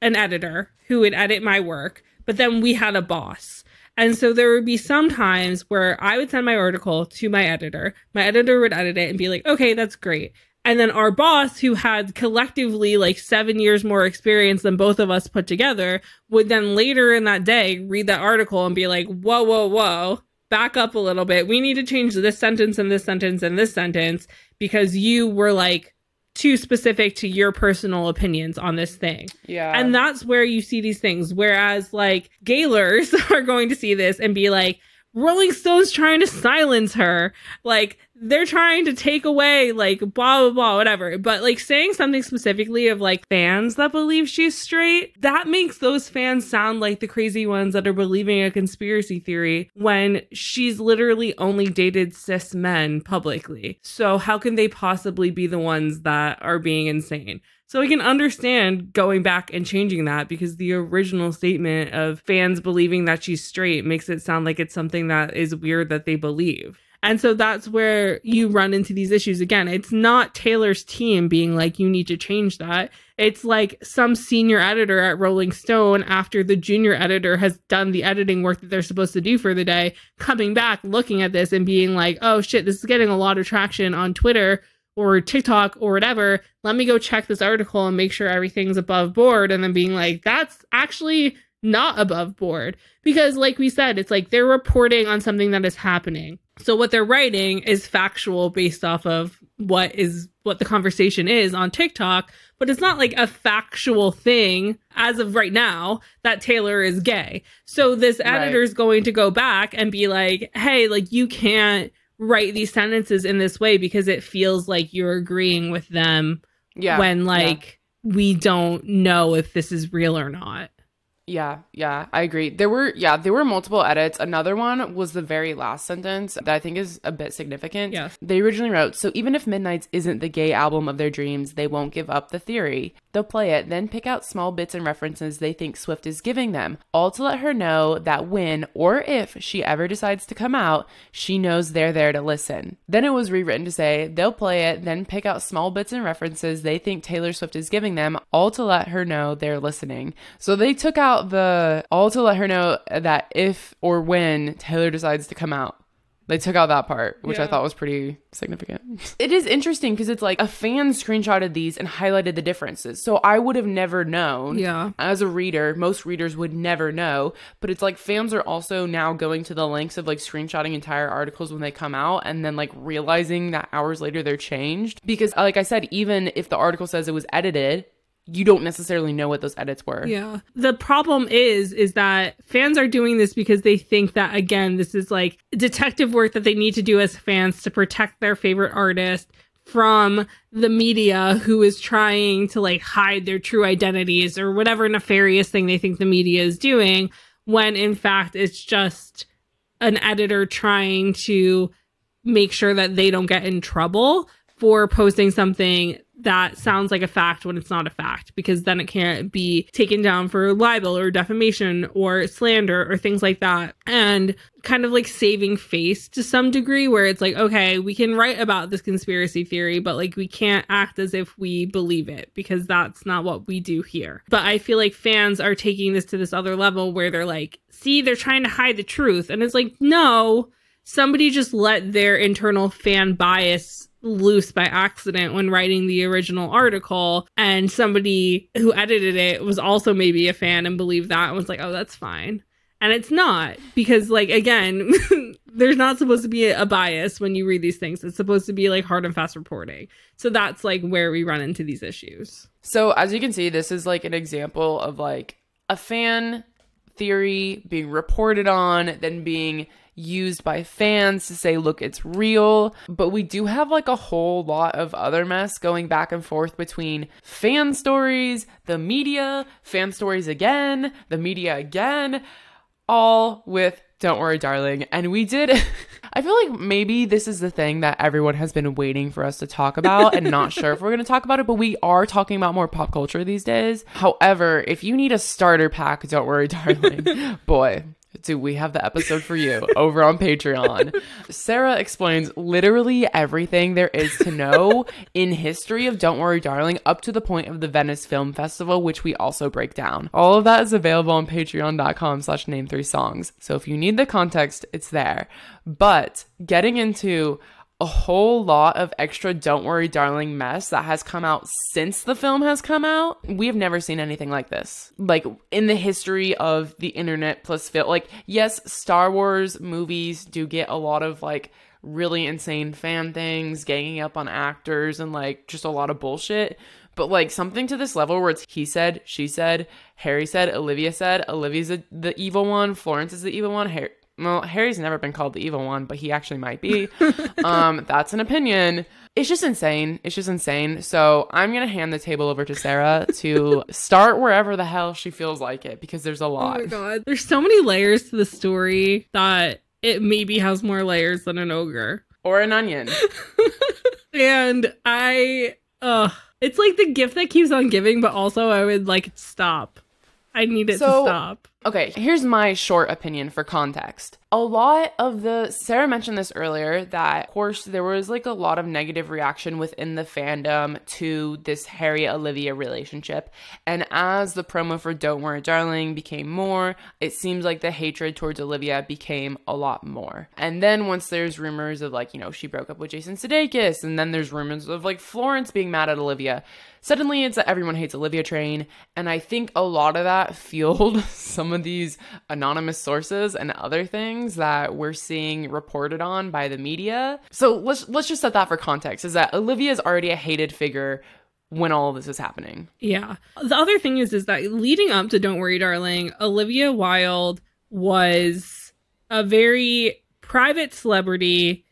an editor who would edit my work, but then we had a boss. And so there would be some times where I would send my article to my editor. My editor would edit it and be like, okay, that's great. And then our boss, who had collectively like seven years more experience than both of us put together, would then later in that day read that article and be like, whoa, whoa, whoa, back up a little bit. We need to change this sentence and this sentence and this sentence because you were like too specific to your personal opinions on this thing. Yeah. And that's where you see these things. Whereas like Gaylors are going to see this and be like, Rolling Stone's trying to silence her. Like they're trying to take away like blah blah blah whatever. But like saying something specifically of like fans that believe she's straight, that makes those fans sound like the crazy ones that are believing a conspiracy theory when she's literally only dated cis men publicly. So how can they possibly be the ones that are being insane? So I can understand going back and changing that because the original statement of fans believing that she's straight makes it sound like it's something that is weird that they believe. And so that's where you run into these issues again. It's not Taylor's team being like, you need to change that. It's like some senior editor at Rolling Stone, after the junior editor has done the editing work that they're supposed to do for the day, coming back, looking at this and being like, oh shit, this is getting a lot of traction on Twitter or TikTok or whatever, let me go check this article and make sure everything's above board. And then being like, that's actually not above board. Because, like we said, it's like they're reporting on something that is happening. So, what they're writing is factual based off of what is what the conversation is on TikTok, but it's not like a factual thing as of right now that Taylor is gay. So, this editor is right. going to go back and be like, hey, like, you can't write these sentences in this way because it feels like you're agreeing with them yeah when like yeah. we don't know if this is real or not yeah, yeah, I agree. There were, yeah, there were multiple edits. Another one was the very last sentence that I think is a bit significant. Yes. They originally wrote, So even if Midnights isn't the gay album of their dreams, they won't give up the theory. They'll play it, then pick out small bits and references they think Swift is giving them, all to let her know that when or if she ever decides to come out, she knows they're there to listen. Then it was rewritten to say, They'll play it, then pick out small bits and references they think Taylor Swift is giving them, all to let her know they're listening. So they took out out the all to let her know that if or when Taylor decides to come out. They took out that part, which yeah. I thought was pretty significant. it is interesting because it's like a fan screenshotted these and highlighted the differences. So I would have never known. Yeah. As a reader, most readers would never know. But it's like fans are also now going to the lengths of like screenshotting entire articles when they come out and then like realizing that hours later they're changed. Because, like I said, even if the article says it was edited, you don't necessarily know what those edits were. Yeah. The problem is is that fans are doing this because they think that again this is like detective work that they need to do as fans to protect their favorite artist from the media who is trying to like hide their true identities or whatever nefarious thing they think the media is doing when in fact it's just an editor trying to make sure that they don't get in trouble for posting something that sounds like a fact when it's not a fact because then it can't be taken down for libel or defamation or slander or things like that. And kind of like saving face to some degree where it's like, okay, we can write about this conspiracy theory, but like we can't act as if we believe it because that's not what we do here. But I feel like fans are taking this to this other level where they're like, see, they're trying to hide the truth. And it's like, no, somebody just let their internal fan bias loose by accident when writing the original article and somebody who edited it was also maybe a fan and believed that and was like oh that's fine. And it's not because like again there's not supposed to be a bias when you read these things. It's supposed to be like hard and fast reporting. So that's like where we run into these issues. So as you can see this is like an example of like a fan theory being reported on then being used by fans to say, look, it's real. But we do have like a whole lot of other mess going back and forth between fan stories, the media, fan stories again, the media again, all with Don't Worry, Darling. And we did. I feel like maybe this is the thing that everyone has been waiting for us to talk about and not sure if we're going to talk about it, but we are talking about more pop culture these days. However, if you need a starter pack, don't worry, darling. Boy, do we have the episode for you over on Patreon. Sarah explains literally everything there is to know in history of Don't Worry Darling up to the point of the Venice Film Festival, which we also break down. All of that is available on patreon.com slash name three songs. So if you need the context, it's there. But getting into a whole lot of extra Don't Worry Darling mess that has come out since the film has come out. We have never seen anything like this. Like in the history of the internet plus film. Like, yes, Star Wars movies do get a lot of like really insane fan things, ganging up on actors, and like just a lot of bullshit. But like something to this level where it's he said, she said, Harry said, Olivia said, Olivia's the evil one, Florence is the evil one, Harry well, Harry's never been called the evil one, but he actually might be. um, that's an opinion. It's just insane. It's just insane. So I'm gonna hand the table over to Sarah to start wherever the hell she feels like it because there's a Oh lot. my god. There's so many layers to the story that it maybe has more layers than an ogre. or an onion. And I uh it's like the gift that keeps on giving, but also I would like stop. I need it So- to stop. Okay, here's my short opinion for context. A lot of the Sarah mentioned this earlier that of course there was like a lot of negative reaction within the fandom to this Harry Olivia relationship. And as the promo for Don't Worry Darling became more, it seems like the hatred towards Olivia became a lot more. And then once there's rumors of like, you know, she broke up with Jason Sudeikis and then there's rumors of like Florence being mad at Olivia. Suddenly it's that everyone hates Olivia train, and I think a lot of that fueled some of these anonymous sources and other things that we're seeing reported on by the media. So let's let's just set that for context is that Olivia is already a hated figure when all this is happening. Yeah. The other thing is is that leading up to Don't Worry Darling, Olivia Wilde was a very private celebrity.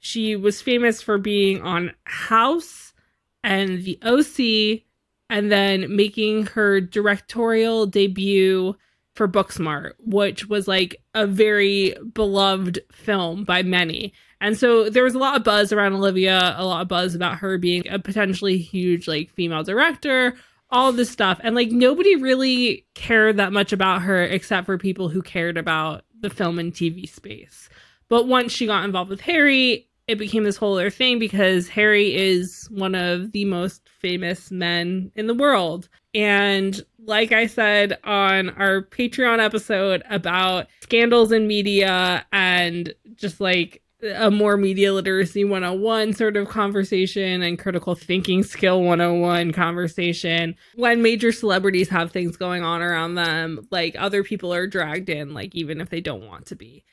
She was famous for being on House and the OC and then making her directorial debut for Booksmart, which was like a very beloved film by many. And so there was a lot of buzz around Olivia, a lot of buzz about her being a potentially huge like female director, all this stuff. And like nobody really cared that much about her except for people who cared about the film and TV space. But once she got involved with Harry, it became this whole other thing because Harry is one of the most famous men in the world. And like I said on our Patreon episode about scandals in media and just like a more media literacy 101 sort of conversation and critical thinking skill 101 conversation. When major celebrities have things going on around them like other people are dragged in like even if they don't want to be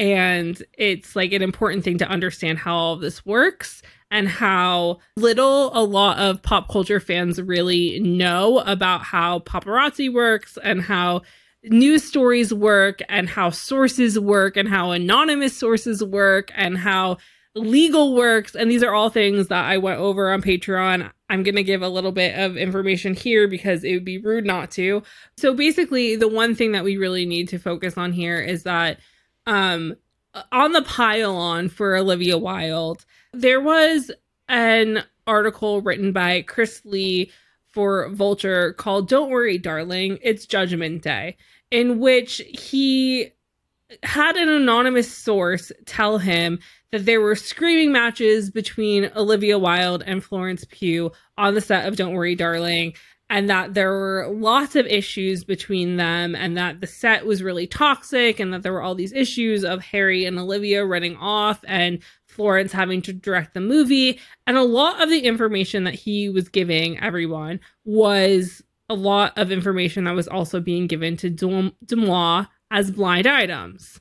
and it's like an important thing to understand how all this works and how little a lot of pop culture fans really know about how paparazzi works and how news stories work and how sources work and how anonymous sources work and how legal works and these are all things that I went over on Patreon. I'm going to give a little bit of information here because it would be rude not to. So basically the one thing that we really need to focus on here is that um on the pylon for Olivia Wilde. There was an article written by Chris Lee for Vulture called Don't Worry Darling It's Judgment Day in which he had an anonymous source tell him that there were screaming matches between Olivia Wilde and Florence Pugh on the set of Don't Worry Darling and that there were lots of issues between them and that the set was really toxic and that there were all these issues of Harry and Olivia running off and Florence having to direct the movie and a lot of the information that he was giving everyone was a lot of information that was also being given to Deuxmoi as blind items.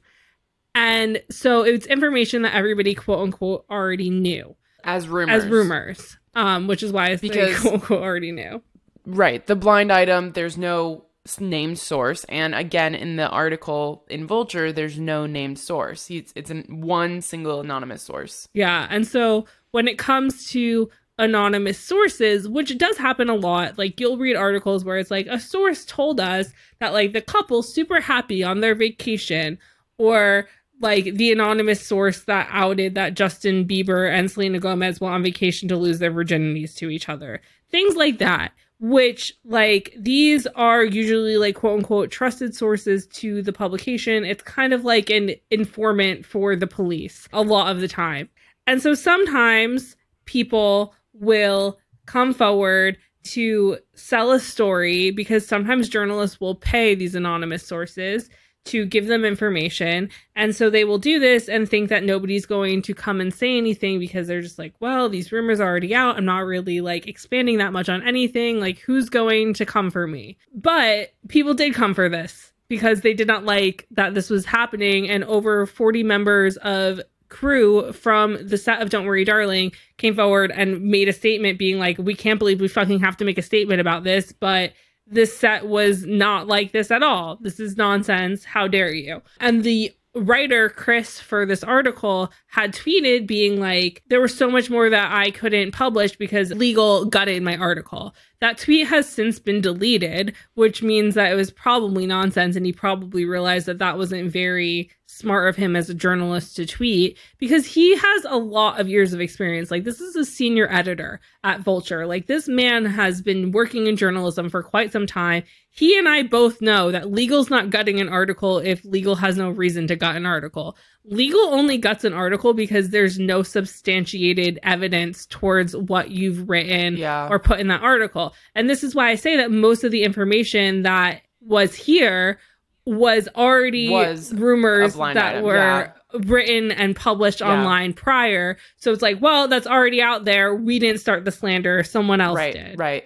And so it's information that everybody quote unquote already knew As rumors. as rumors. Um, which is why I say Because- quote unquote already knew. Right. The blind item, there's no named source. And again, in the article in Vulture, there's no named source. It's, it's an one single anonymous source. Yeah. And so when it comes to anonymous sources, which does happen a lot, like you'll read articles where it's like a source told us that like the couple's super happy on their vacation, or like the anonymous source that outed that Justin Bieber and Selena Gomez were on vacation to lose their virginities to each other. Things like that. Which, like, these are usually, like, quote unquote, trusted sources to the publication. It's kind of like an informant for the police a lot of the time. And so sometimes people will come forward to sell a story because sometimes journalists will pay these anonymous sources to give them information. And so they will do this and think that nobody's going to come and say anything because they're just like, well, these rumors are already out. I'm not really like expanding that much on anything. Like, who's going to come for me? But people did come for this because they did not like that this was happening. And over 40 members of crew from the set of Don't Worry Darling came forward and made a statement being like, we can't believe we fucking have to make a statement about this, but this set was not like this at all. This is nonsense. How dare you? And the writer Chris for this article had tweeted being like, there was so much more that I couldn't publish because legal gutted my article. That tweet has since been deleted, which means that it was probably nonsense. And he probably realized that that wasn't very smart of him as a journalist to tweet because he has a lot of years of experience. Like, this is a senior editor at Vulture. Like, this man has been working in journalism for quite some time. He and I both know that legal's not gutting an article if legal has no reason to gut an article. Legal only guts an article because there's no substantiated evidence towards what you've written Yeah. or put in that article. And this is why I say that most of the information that was here was already Was rumors that item, were yeah. written and published Yeah. online prior. So it's like, well, that's already out there. We didn't start the slander, someone else right, did. right.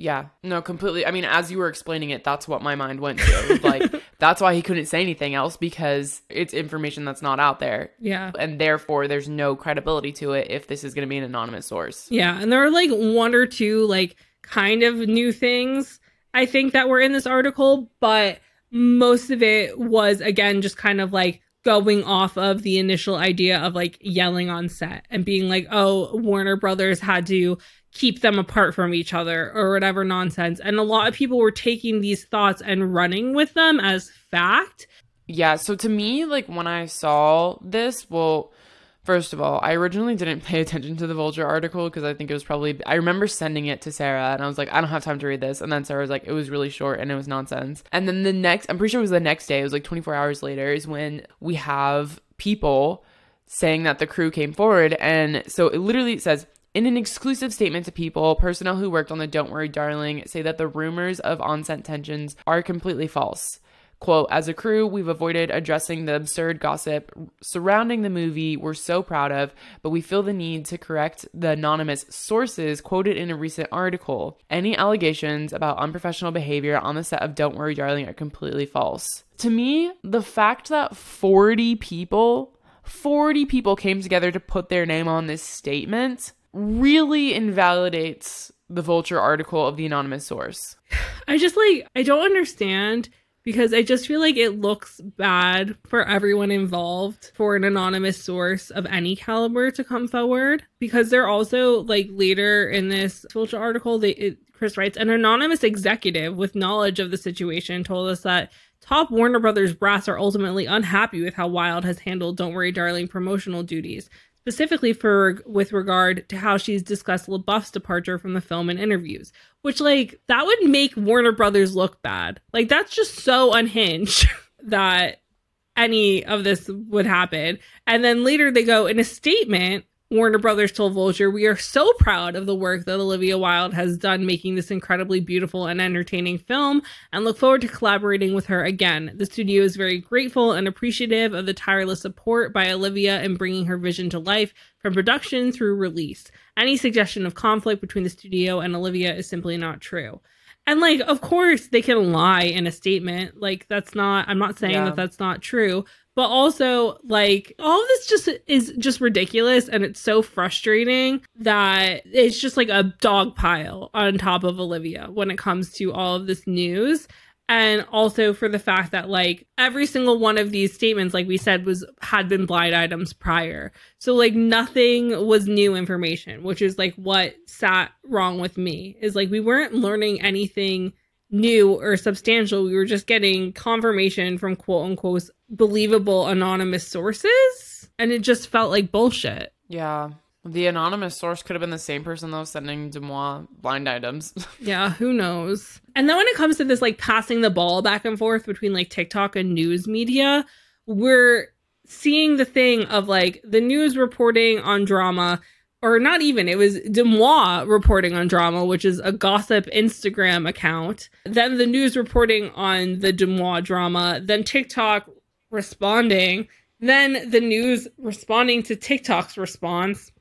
Yeah, no, completely. I mean, as you were explaining it, that's what my mind went to. Like, that's why he couldn't say anything else because it's information that's not out there. Yeah. And therefore, there's no credibility to it if this is going to be an anonymous source. Yeah, and there are like one or two like kind of new things I think that were in this article, but most of it was again just kind of like going off of the initial idea of like yelling on set and being like, "Oh, Warner Brothers had to keep them apart from each other or whatever nonsense." And a lot of people were taking these thoughts and running with them as fact. Yeah, so to me, like when I saw this, well, first of all, I originally didn't pay attention to the Vulture article because I think it was probably, I remember sending it to Sarah and I was like, I don't have time to read this. And then Sarah was like, it was really short and it was nonsense. And then the next, I'm pretty sure it was the next day, it was like 24 hours later, is when we have people saying that the crew came forward. And so it literally says, in an exclusive statement to people, personnel who worked on the Don't Worry Darling say that the rumors of on-set tensions are completely false. Quote, as a crew, we've avoided addressing the absurd gossip surrounding the movie we're so proud of, but we feel the need to correct the anonymous sources quoted in a recent article. Any allegations about unprofessional behavior on the set of Don't Worry Darling are completely false. To me, the fact that 40 people, 40 people came together to put their name on this statement really invalidates the Vulture article of the anonymous source. I just like I don't understand because I just feel like it looks bad for everyone involved for an anonymous source of any caliber to come forward. Because they're also like later in this Vulture article they it, Chris writes an anonymous executive with knowledge of the situation told us that top Warner Brothers brass are ultimately unhappy with how Wilde has handled Don't Worry Darling promotional duties specifically for with regard to how she's discussed LaBeouf's departure from the film in interviews, which like that would make Warner Brothers look bad. Like that's just so unhinged that any of this would happen. And then later they go in a statement. Warner Brothers told Vulture, We are so proud of the work that Olivia Wilde has done making this incredibly beautiful and entertaining film and look forward to collaborating with her again. The studio is very grateful and appreciative of the tireless support by Olivia in bringing her vision to life from production through release. Any suggestion of conflict between the studio and Olivia is simply not true. And like, of course, they can lie in a statement. Like, that's not, I'm not saying Yeah. that that's not true. But also, like, all this just is just ridiculous. And it's so frustrating that it's just like a dog pile on top of Olivia when it comes to all of this news. And also for the fact that like every single one of these statements, like we said, was had been blind items prior. So like nothing was new information, which is like what sat wrong with me is like we weren't learning anything new or substantial. We were just getting confirmation from quote unquote believable anonymous sources. And it just felt like bullshit. Yeah. The anonymous source could have been the same person that was sending Deuxmoi blind items. Yeah, who knows? And then when it comes to this like passing the ball back and forth between like TikTok and news media, we're seeing the thing of like the news reporting on drama or not even it was Deuxmoi reporting on drama which is a gossip Instagram account then the news reporting on the Deuxmoi drama then TikTok responding then the news responding to TikTok's response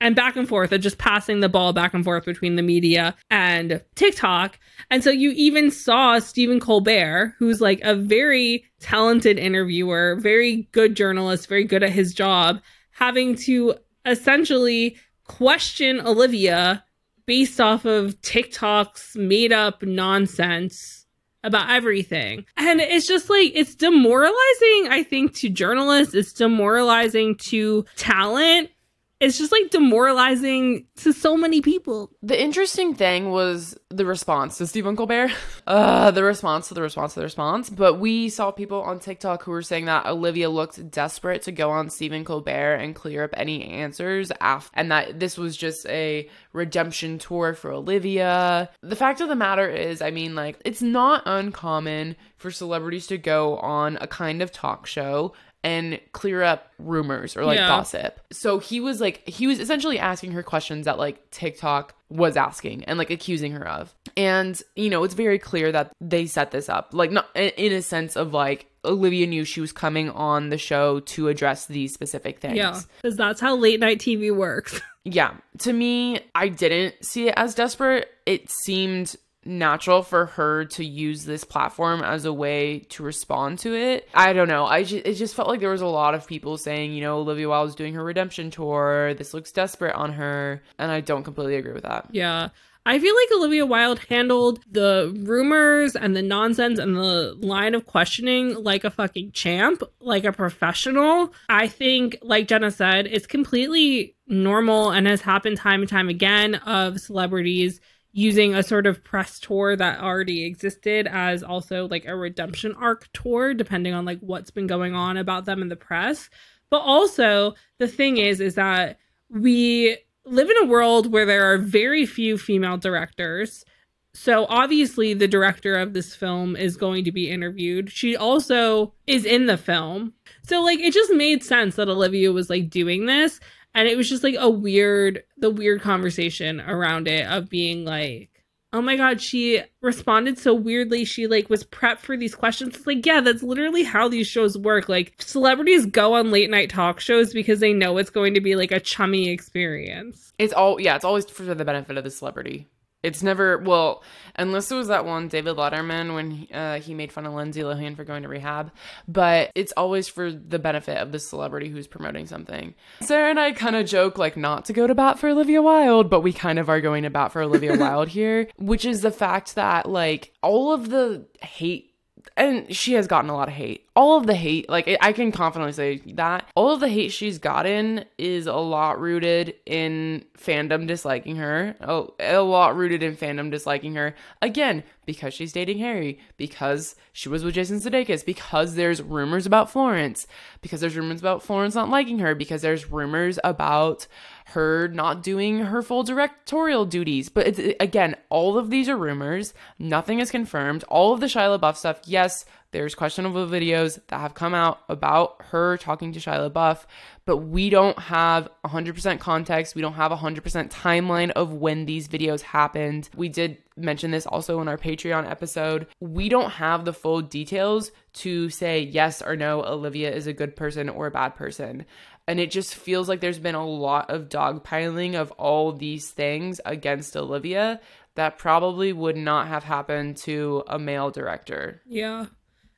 and back and forth and just passing the ball back and forth between the media and TikTok. And so you even saw Stephen Colbert, who's like a very talented interviewer, very good journalist, very good at his job, having to essentially question Olivia based off of TikTok's made up nonsense about everything. And it's just like, it's demoralizing, I think, to journalists, it's demoralizing to talent it's just like demoralizing to so many people. The interesting thing was the response to Stephen Colbert. Uh, the response to the response to the response. But we saw people on TikTok who were saying that Olivia looked desperate to go on Stephen Colbert and clear up any answers after, and that this was just a redemption tour for Olivia. The fact of the matter is, I mean, like, it's not uncommon for celebrities to go on a kind of talk show and clear up rumors or like yeah. gossip. So he was like he was essentially asking her questions that like TikTok was asking and like accusing her of. And you know, it's very clear that they set this up. Like not in a sense of like Olivia knew she was coming on the show to address these specific things. Yeah, cuz that's how late night TV works. yeah. To me, I didn't see it as desperate. It seemed natural for her to use this platform as a way to respond to it. I don't know. I just, it just felt like there was a lot of people saying, you know, Olivia Wilde is doing her redemption tour. This looks desperate on her, and I don't completely agree with that. Yeah. I feel like Olivia Wilde handled the rumors and the nonsense and the line of questioning like a fucking champ, like a professional. I think, like Jenna said, it's completely normal and has happened time and time again of celebrities using a sort of press tour that already existed as also like a redemption arc tour depending on like what's been going on about them in the press. But also the thing is is that we live in a world where there are very few female directors. So obviously the director of this film is going to be interviewed. She also is in the film. So like it just made sense that olivia was like doing this and it was just like a weird the weird conversation around it of being like oh my god she responded so weirdly. She like was prepped for these questions. It's like yeah that's literally how these shows work. Like celebrities go on late night talk shows because they know it's going to be like a chummy experience. It's all yeah it's always for the benefit of the celebrity it's never well, unless it was that one David Letterman when uh, he made fun of Lindsay Lohan for going to rehab. But it's always for the benefit of the celebrity who's promoting something. Sarah and I kind of joke like not to go to bat for Olivia Wilde, but we kind of are going to bat for Olivia Wilde here, which is the fact that like all of the hate and she has gotten a lot of hate. All of the hate, like I can confidently say that, all of the hate she's gotten is a lot rooted in fandom disliking her. Oh, a lot rooted in fandom disliking her. Again, because she's dating Harry, because she was with Jason Sudeikis, because there's rumors about Florence, because there's rumors about Florence not liking her, because there's rumors about her not doing her full directorial duties. But it's, again, all of these are rumors. Nothing is confirmed. All of the Shia LaBeouf stuff, yes, there's questionable videos that have come out about her talking to Shia LaBeouf, but we don't have 100% context. We don't have 100% timeline of when these videos happened. We did mention this also in our Patreon episode. We don't have the full details to say yes or no, Olivia is a good person or a bad person. And it just feels like there's been a lot of dogpiling of all these things against Olivia that probably would not have happened to a male director. Yeah.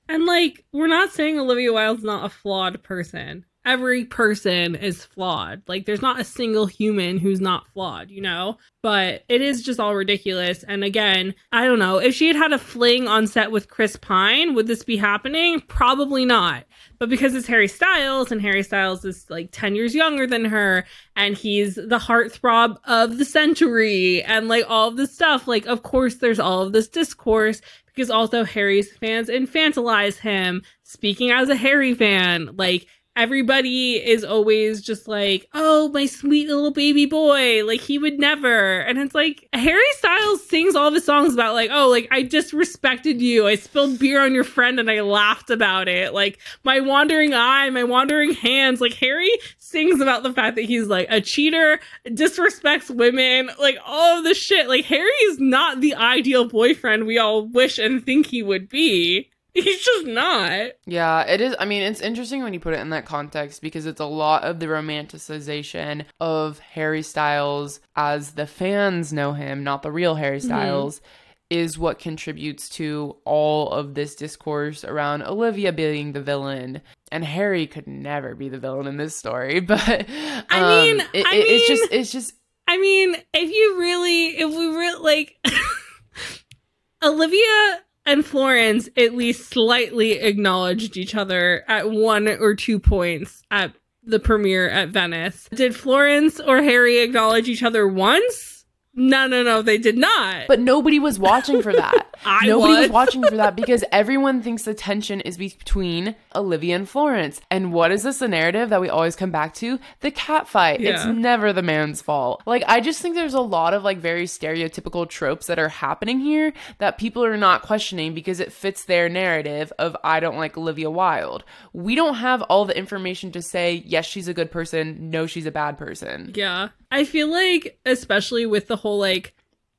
And like, we're not saying Olivia Wilde's not a flawed person. Every person is flawed. Like, there's not a single human who's not flawed, you know? But it is just all ridiculous. And again, I don't know. If she had had a fling on set with Chris Pine, would this be happening? Probably not. But because it's Harry Styles, and Harry Styles is like 10 years younger than her, and he's the heartthrob of the century, and like all of this stuff, like, of course, there's all of this discourse because also Harry's fans infantilize him. Speaking as a Harry fan, like everybody is always just like, oh, my sweet little baby boy. Like, he would never. And it's like, Harry Styles sings all the songs about, like, oh, like, I disrespected you. I spilled beer on your friend and I laughed about it. Like, my wandering eye, my wandering hands. Like, Harry sings about the fact that he's like a cheater, disrespects women, like, all of the shit. Like, Harry is not the ideal boyfriend we all wish and think he would be. He's just not. Yeah, it is. I mean, it's interesting when you put it in that context because it's a lot of the romanticization of Harry Styles as the fans know him, not the real Harry mm-hmm. Styles. Mm-hmm. Is what contributes to all of this discourse around Olivia being the villain, and Harry could never be the villain in this story. But um, I mean, it, I mean, it's just, it's just. I mean, if you really, if we really like, Olivia and Florence at least slightly acknowledged each other at one or two points at the premiere at Venice. Did Florence or Harry acknowledge each other once? No, no, no, they did not. But nobody was watching for that. I nobody was. was. watching for that because everyone thinks the tension is between Olivia and Florence. And what is this the narrative that we always come back to? The cat fight. It's never the man's fault. Like I just think there's a lot of like very stereotypical tropes that are happening here that people are not questioning because it fits their narrative of I don't like Olivia Wilde. We don't have all the information to say yes she's a good person, no she's a bad person. Yeah. I feel like, especially with the whole like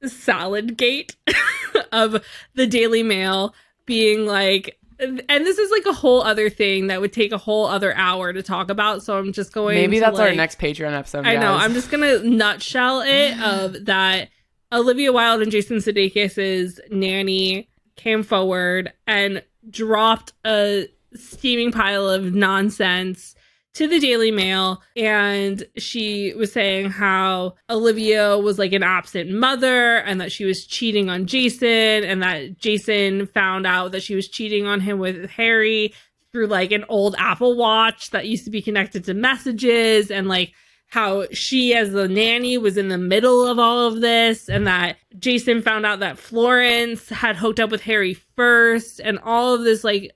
salad gate of the Daily Mail being like, and this is like a whole other thing that would take a whole other hour to talk about. So I'm just going. Maybe that's our next Patreon episode. I know. I'm just gonna nutshell it of that. Olivia Wilde and Jason Sudeikis's nanny came forward and dropped a steaming pile of nonsense to the Daily Mail, and she was saying how Olivia was like an absent mother, and that she was cheating on Jason, and that Jason found out that she was cheating on him with Harry through like an old Apple Watch that used to be connected to messages, and like how she as the nanny was in the middle of all of this and that Jason found out that Florence had hooked up with Harry first and all of this like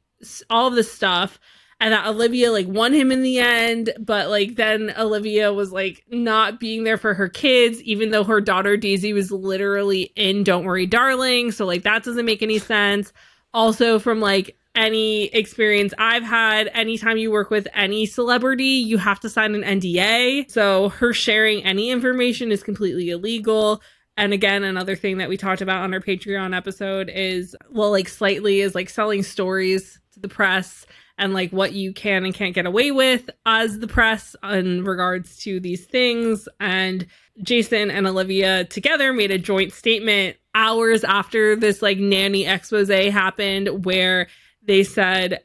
all of this stuff and that Olivia like won him in the end but like then Olivia was like not being there for her kids even though her daughter Daisy was literally in Don't Worry Darling so like that doesn't make any sense also from like any experience I've had, anytime you work with any celebrity, you have to sign an NDA. So her sharing any information is completely illegal. And again, another thing that we talked about on our Patreon episode is, well, like slightly is like selling stories to the press and like what you can and can't get away with as the press in regards to these things. And Jason and Olivia together made a joint statement hours after this like nanny expose happened where they said,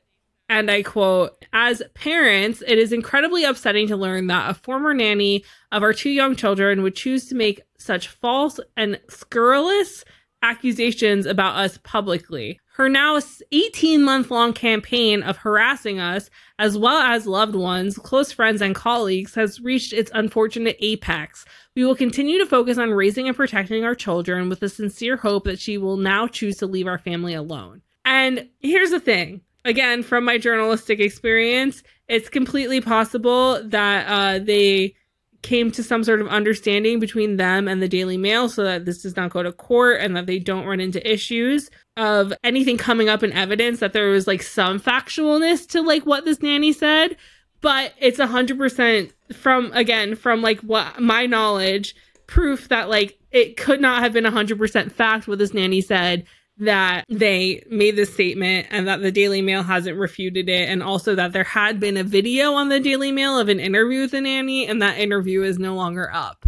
and I quote, as parents, it is incredibly upsetting to learn that a former nanny of our two young children would choose to make such false and scurrilous accusations about us publicly. Her now 18 month long campaign of harassing us, as well as loved ones, close friends, and colleagues, has reached its unfortunate apex. We will continue to focus on raising and protecting our children with the sincere hope that she will now choose to leave our family alone. And here's the thing again, from my journalistic experience, it's completely possible that uh, they came to some sort of understanding between them and the Daily Mail so that this does not go to court and that they don't run into issues of anything coming up in evidence that there was like some factualness to like what this nanny said. But it's a hundred percent from again, from like what my knowledge, proof that like it could not have been a hundred percent fact what this nanny said that they made this statement and that the Daily Mail hasn't refuted it, and also that there had been a video on the Daily Mail of an interview with the nanny, and that interview is no longer up.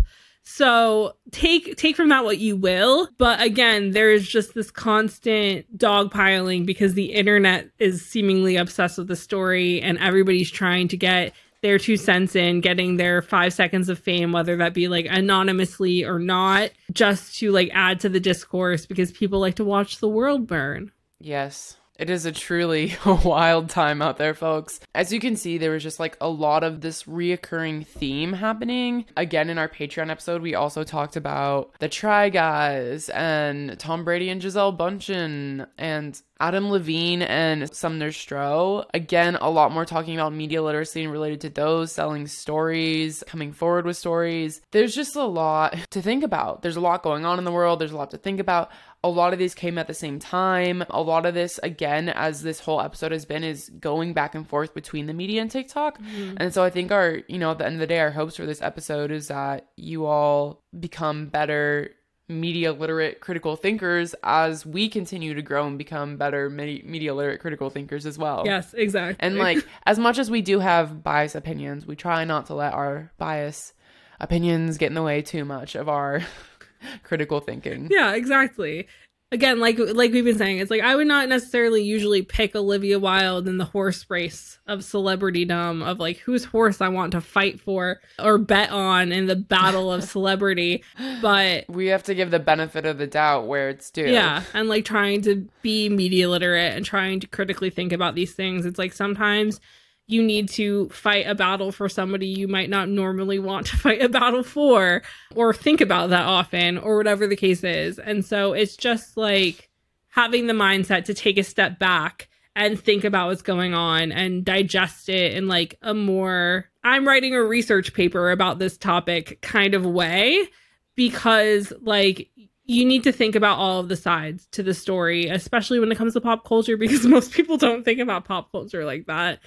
So take take from that what you will, but again, there's just this constant dogpiling because the internet is seemingly obsessed with the story, and everybody's trying to get their two cents in, getting their five seconds of fame, whether that be like anonymously or not, just to like add to the discourse because people like to watch the world burn. Yes. It is a truly wild time out there, folks. As you can see, there was just like a lot of this reoccurring theme happening. Again, in our Patreon episode, we also talked about the Try Guys and Tom Brady and Gisele Bündchen and Adam Levine and Sumner Stroh. Again, a lot more talking about media literacy and related to those, selling stories, coming forward with stories. There's just a lot to think about. There's a lot going on in the world. There's a lot to think about. A lot of these came at the same time. A lot of this, again, as this whole episode has been, is going back and forth between the media and TikTok. Mm-hmm. And so I think our, you know, at the end of the day, our hopes for this episode is that you all become better media literate critical thinkers as we continue to grow and become better me- media literate critical thinkers as well. Yes, exactly. And like, as much as we do have biased opinions, we try not to let our bias opinions get in the way too much of our critical thinking. Yeah, exactly. again, like like we've been saying, it's like I would not necessarily usually pick Olivia Wilde in the horse race of celebritydom of like whose horse I want to fight for or bet on in the battle of celebrity. But we have to give the benefit of the doubt where it's due. Yeah, and like trying to be media literate and trying to critically think about these things. It's like sometimes you need to fight a battle for somebody you might not normally want to fight a battle for or think about that often or whatever the case is. And so it's just like having the mindset to take a step back and think about what's going on and digest it in like a more I'm writing a research paper about this topic kind of way because like you need to think about all of the sides to the story, especially when it comes to pop culture, because most people don't think about pop culture like that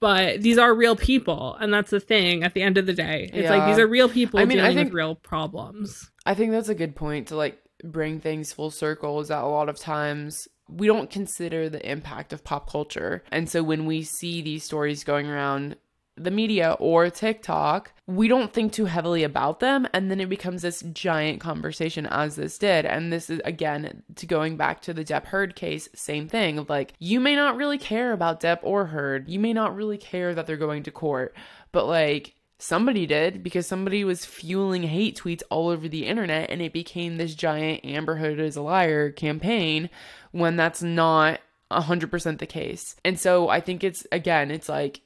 but these are real people and that's the thing at the end of the day. It's yeah. like these are real people I mean, dealing I think, with real problems. I think that's a good point to like bring things full circle is that a lot of times we don't consider the impact of pop culture. And so when we see these stories going around the media or TikTok, we don't think too heavily about them. And then it becomes this giant conversation, as this did. And this is, again, to going back to the Depp Heard case, same thing of like, you may not really care about Depp or Heard. You may not really care that they're going to court. But like, somebody did because somebody was fueling hate tweets all over the internet and it became this giant Amber Heard is a liar campaign when that's not 100% the case. And so I think it's, again, it's like,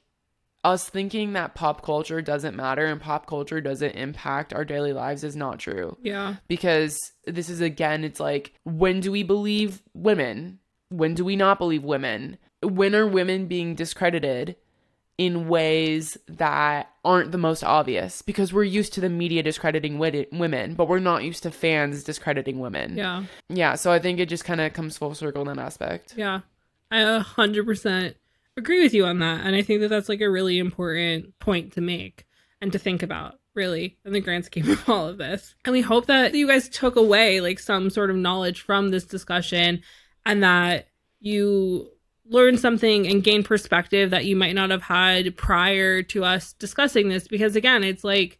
us thinking that pop culture doesn't matter and pop culture doesn't impact our daily lives is not true. Yeah. Because this is again, it's like, when do we believe women? When do we not believe women? When are women being discredited in ways that aren't the most obvious? Because we're used to the media discrediting women, but we're not used to fans discrediting women. Yeah. Yeah. So I think it just kind of comes full circle in that aspect. Yeah. I 100% agree with you on that. And I think that that's like a really important point to make and to think about, really, in the grand scheme of all of this. And we hope that you guys took away like some sort of knowledge from this discussion and that you learn something and gain perspective that you might not have had prior to us discussing this. Because again, it's like,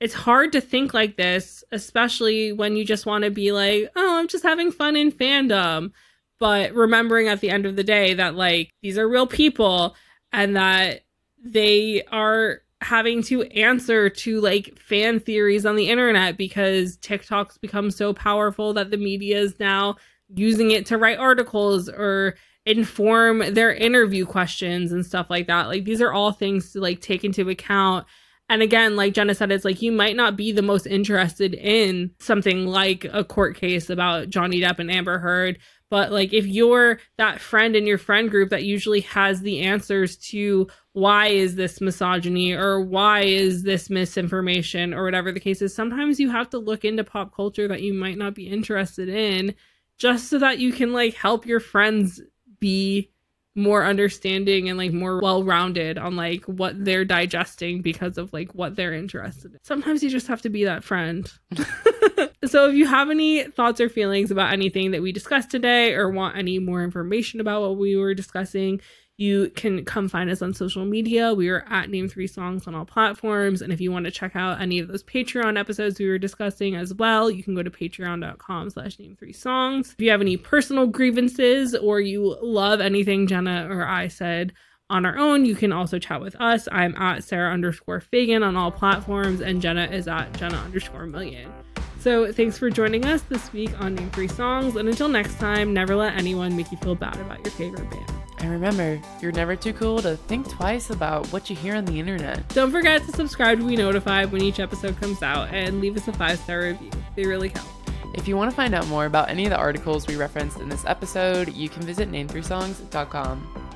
it's hard to think like this, especially when you just want to be like, oh, I'm just having fun in fandom but remembering at the end of the day that like these are real people and that they are having to answer to like fan theories on the internet because TikTok's become so powerful that the media is now using it to write articles or inform their interview questions and stuff like that. Like these are all things to like take into account. And again, like Jenna said, it's like you might not be the most interested in something like a court case about Johnny Depp and Amber Heard, but like if you're that friend in your friend group that usually has the answers to why is this misogyny or why is this misinformation or whatever the case is sometimes you have to look into pop culture that you might not be interested in just so that you can like help your friends be more understanding and like more well-rounded on like what they're digesting because of like what they're interested in. Sometimes you just have to be that friend. so if you have any thoughts or feelings about anything that we discussed today or want any more information about what we were discussing, you can come find us on social media. We are at Name Three Songs on all platforms. And if you want to check out any of those Patreon episodes we were discussing as well, you can go to patreon.com slash name three songs. If you have any personal grievances or you love anything Jenna or I said on our own, you can also chat with us. I'm at Sarah underscore Fagan on all platforms, and Jenna is at Jenna underscore million. So thanks for joining us this week on Name Three Songs. And until next time, never let anyone make you feel bad about your favorite band. And remember, you're never too cool to think twice about what you hear on the internet. Don't forget to subscribe to be notified when each episode comes out and leave us a five star review. They really help. If you want to find out more about any of the articles we referenced in this episode, you can visit name3songs.com.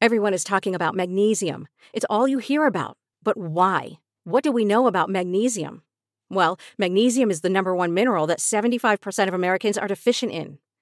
Everyone is talking about magnesium. It's all you hear about. But why? What do we know about magnesium? Well, magnesium is the number one mineral that 75% of Americans are deficient in.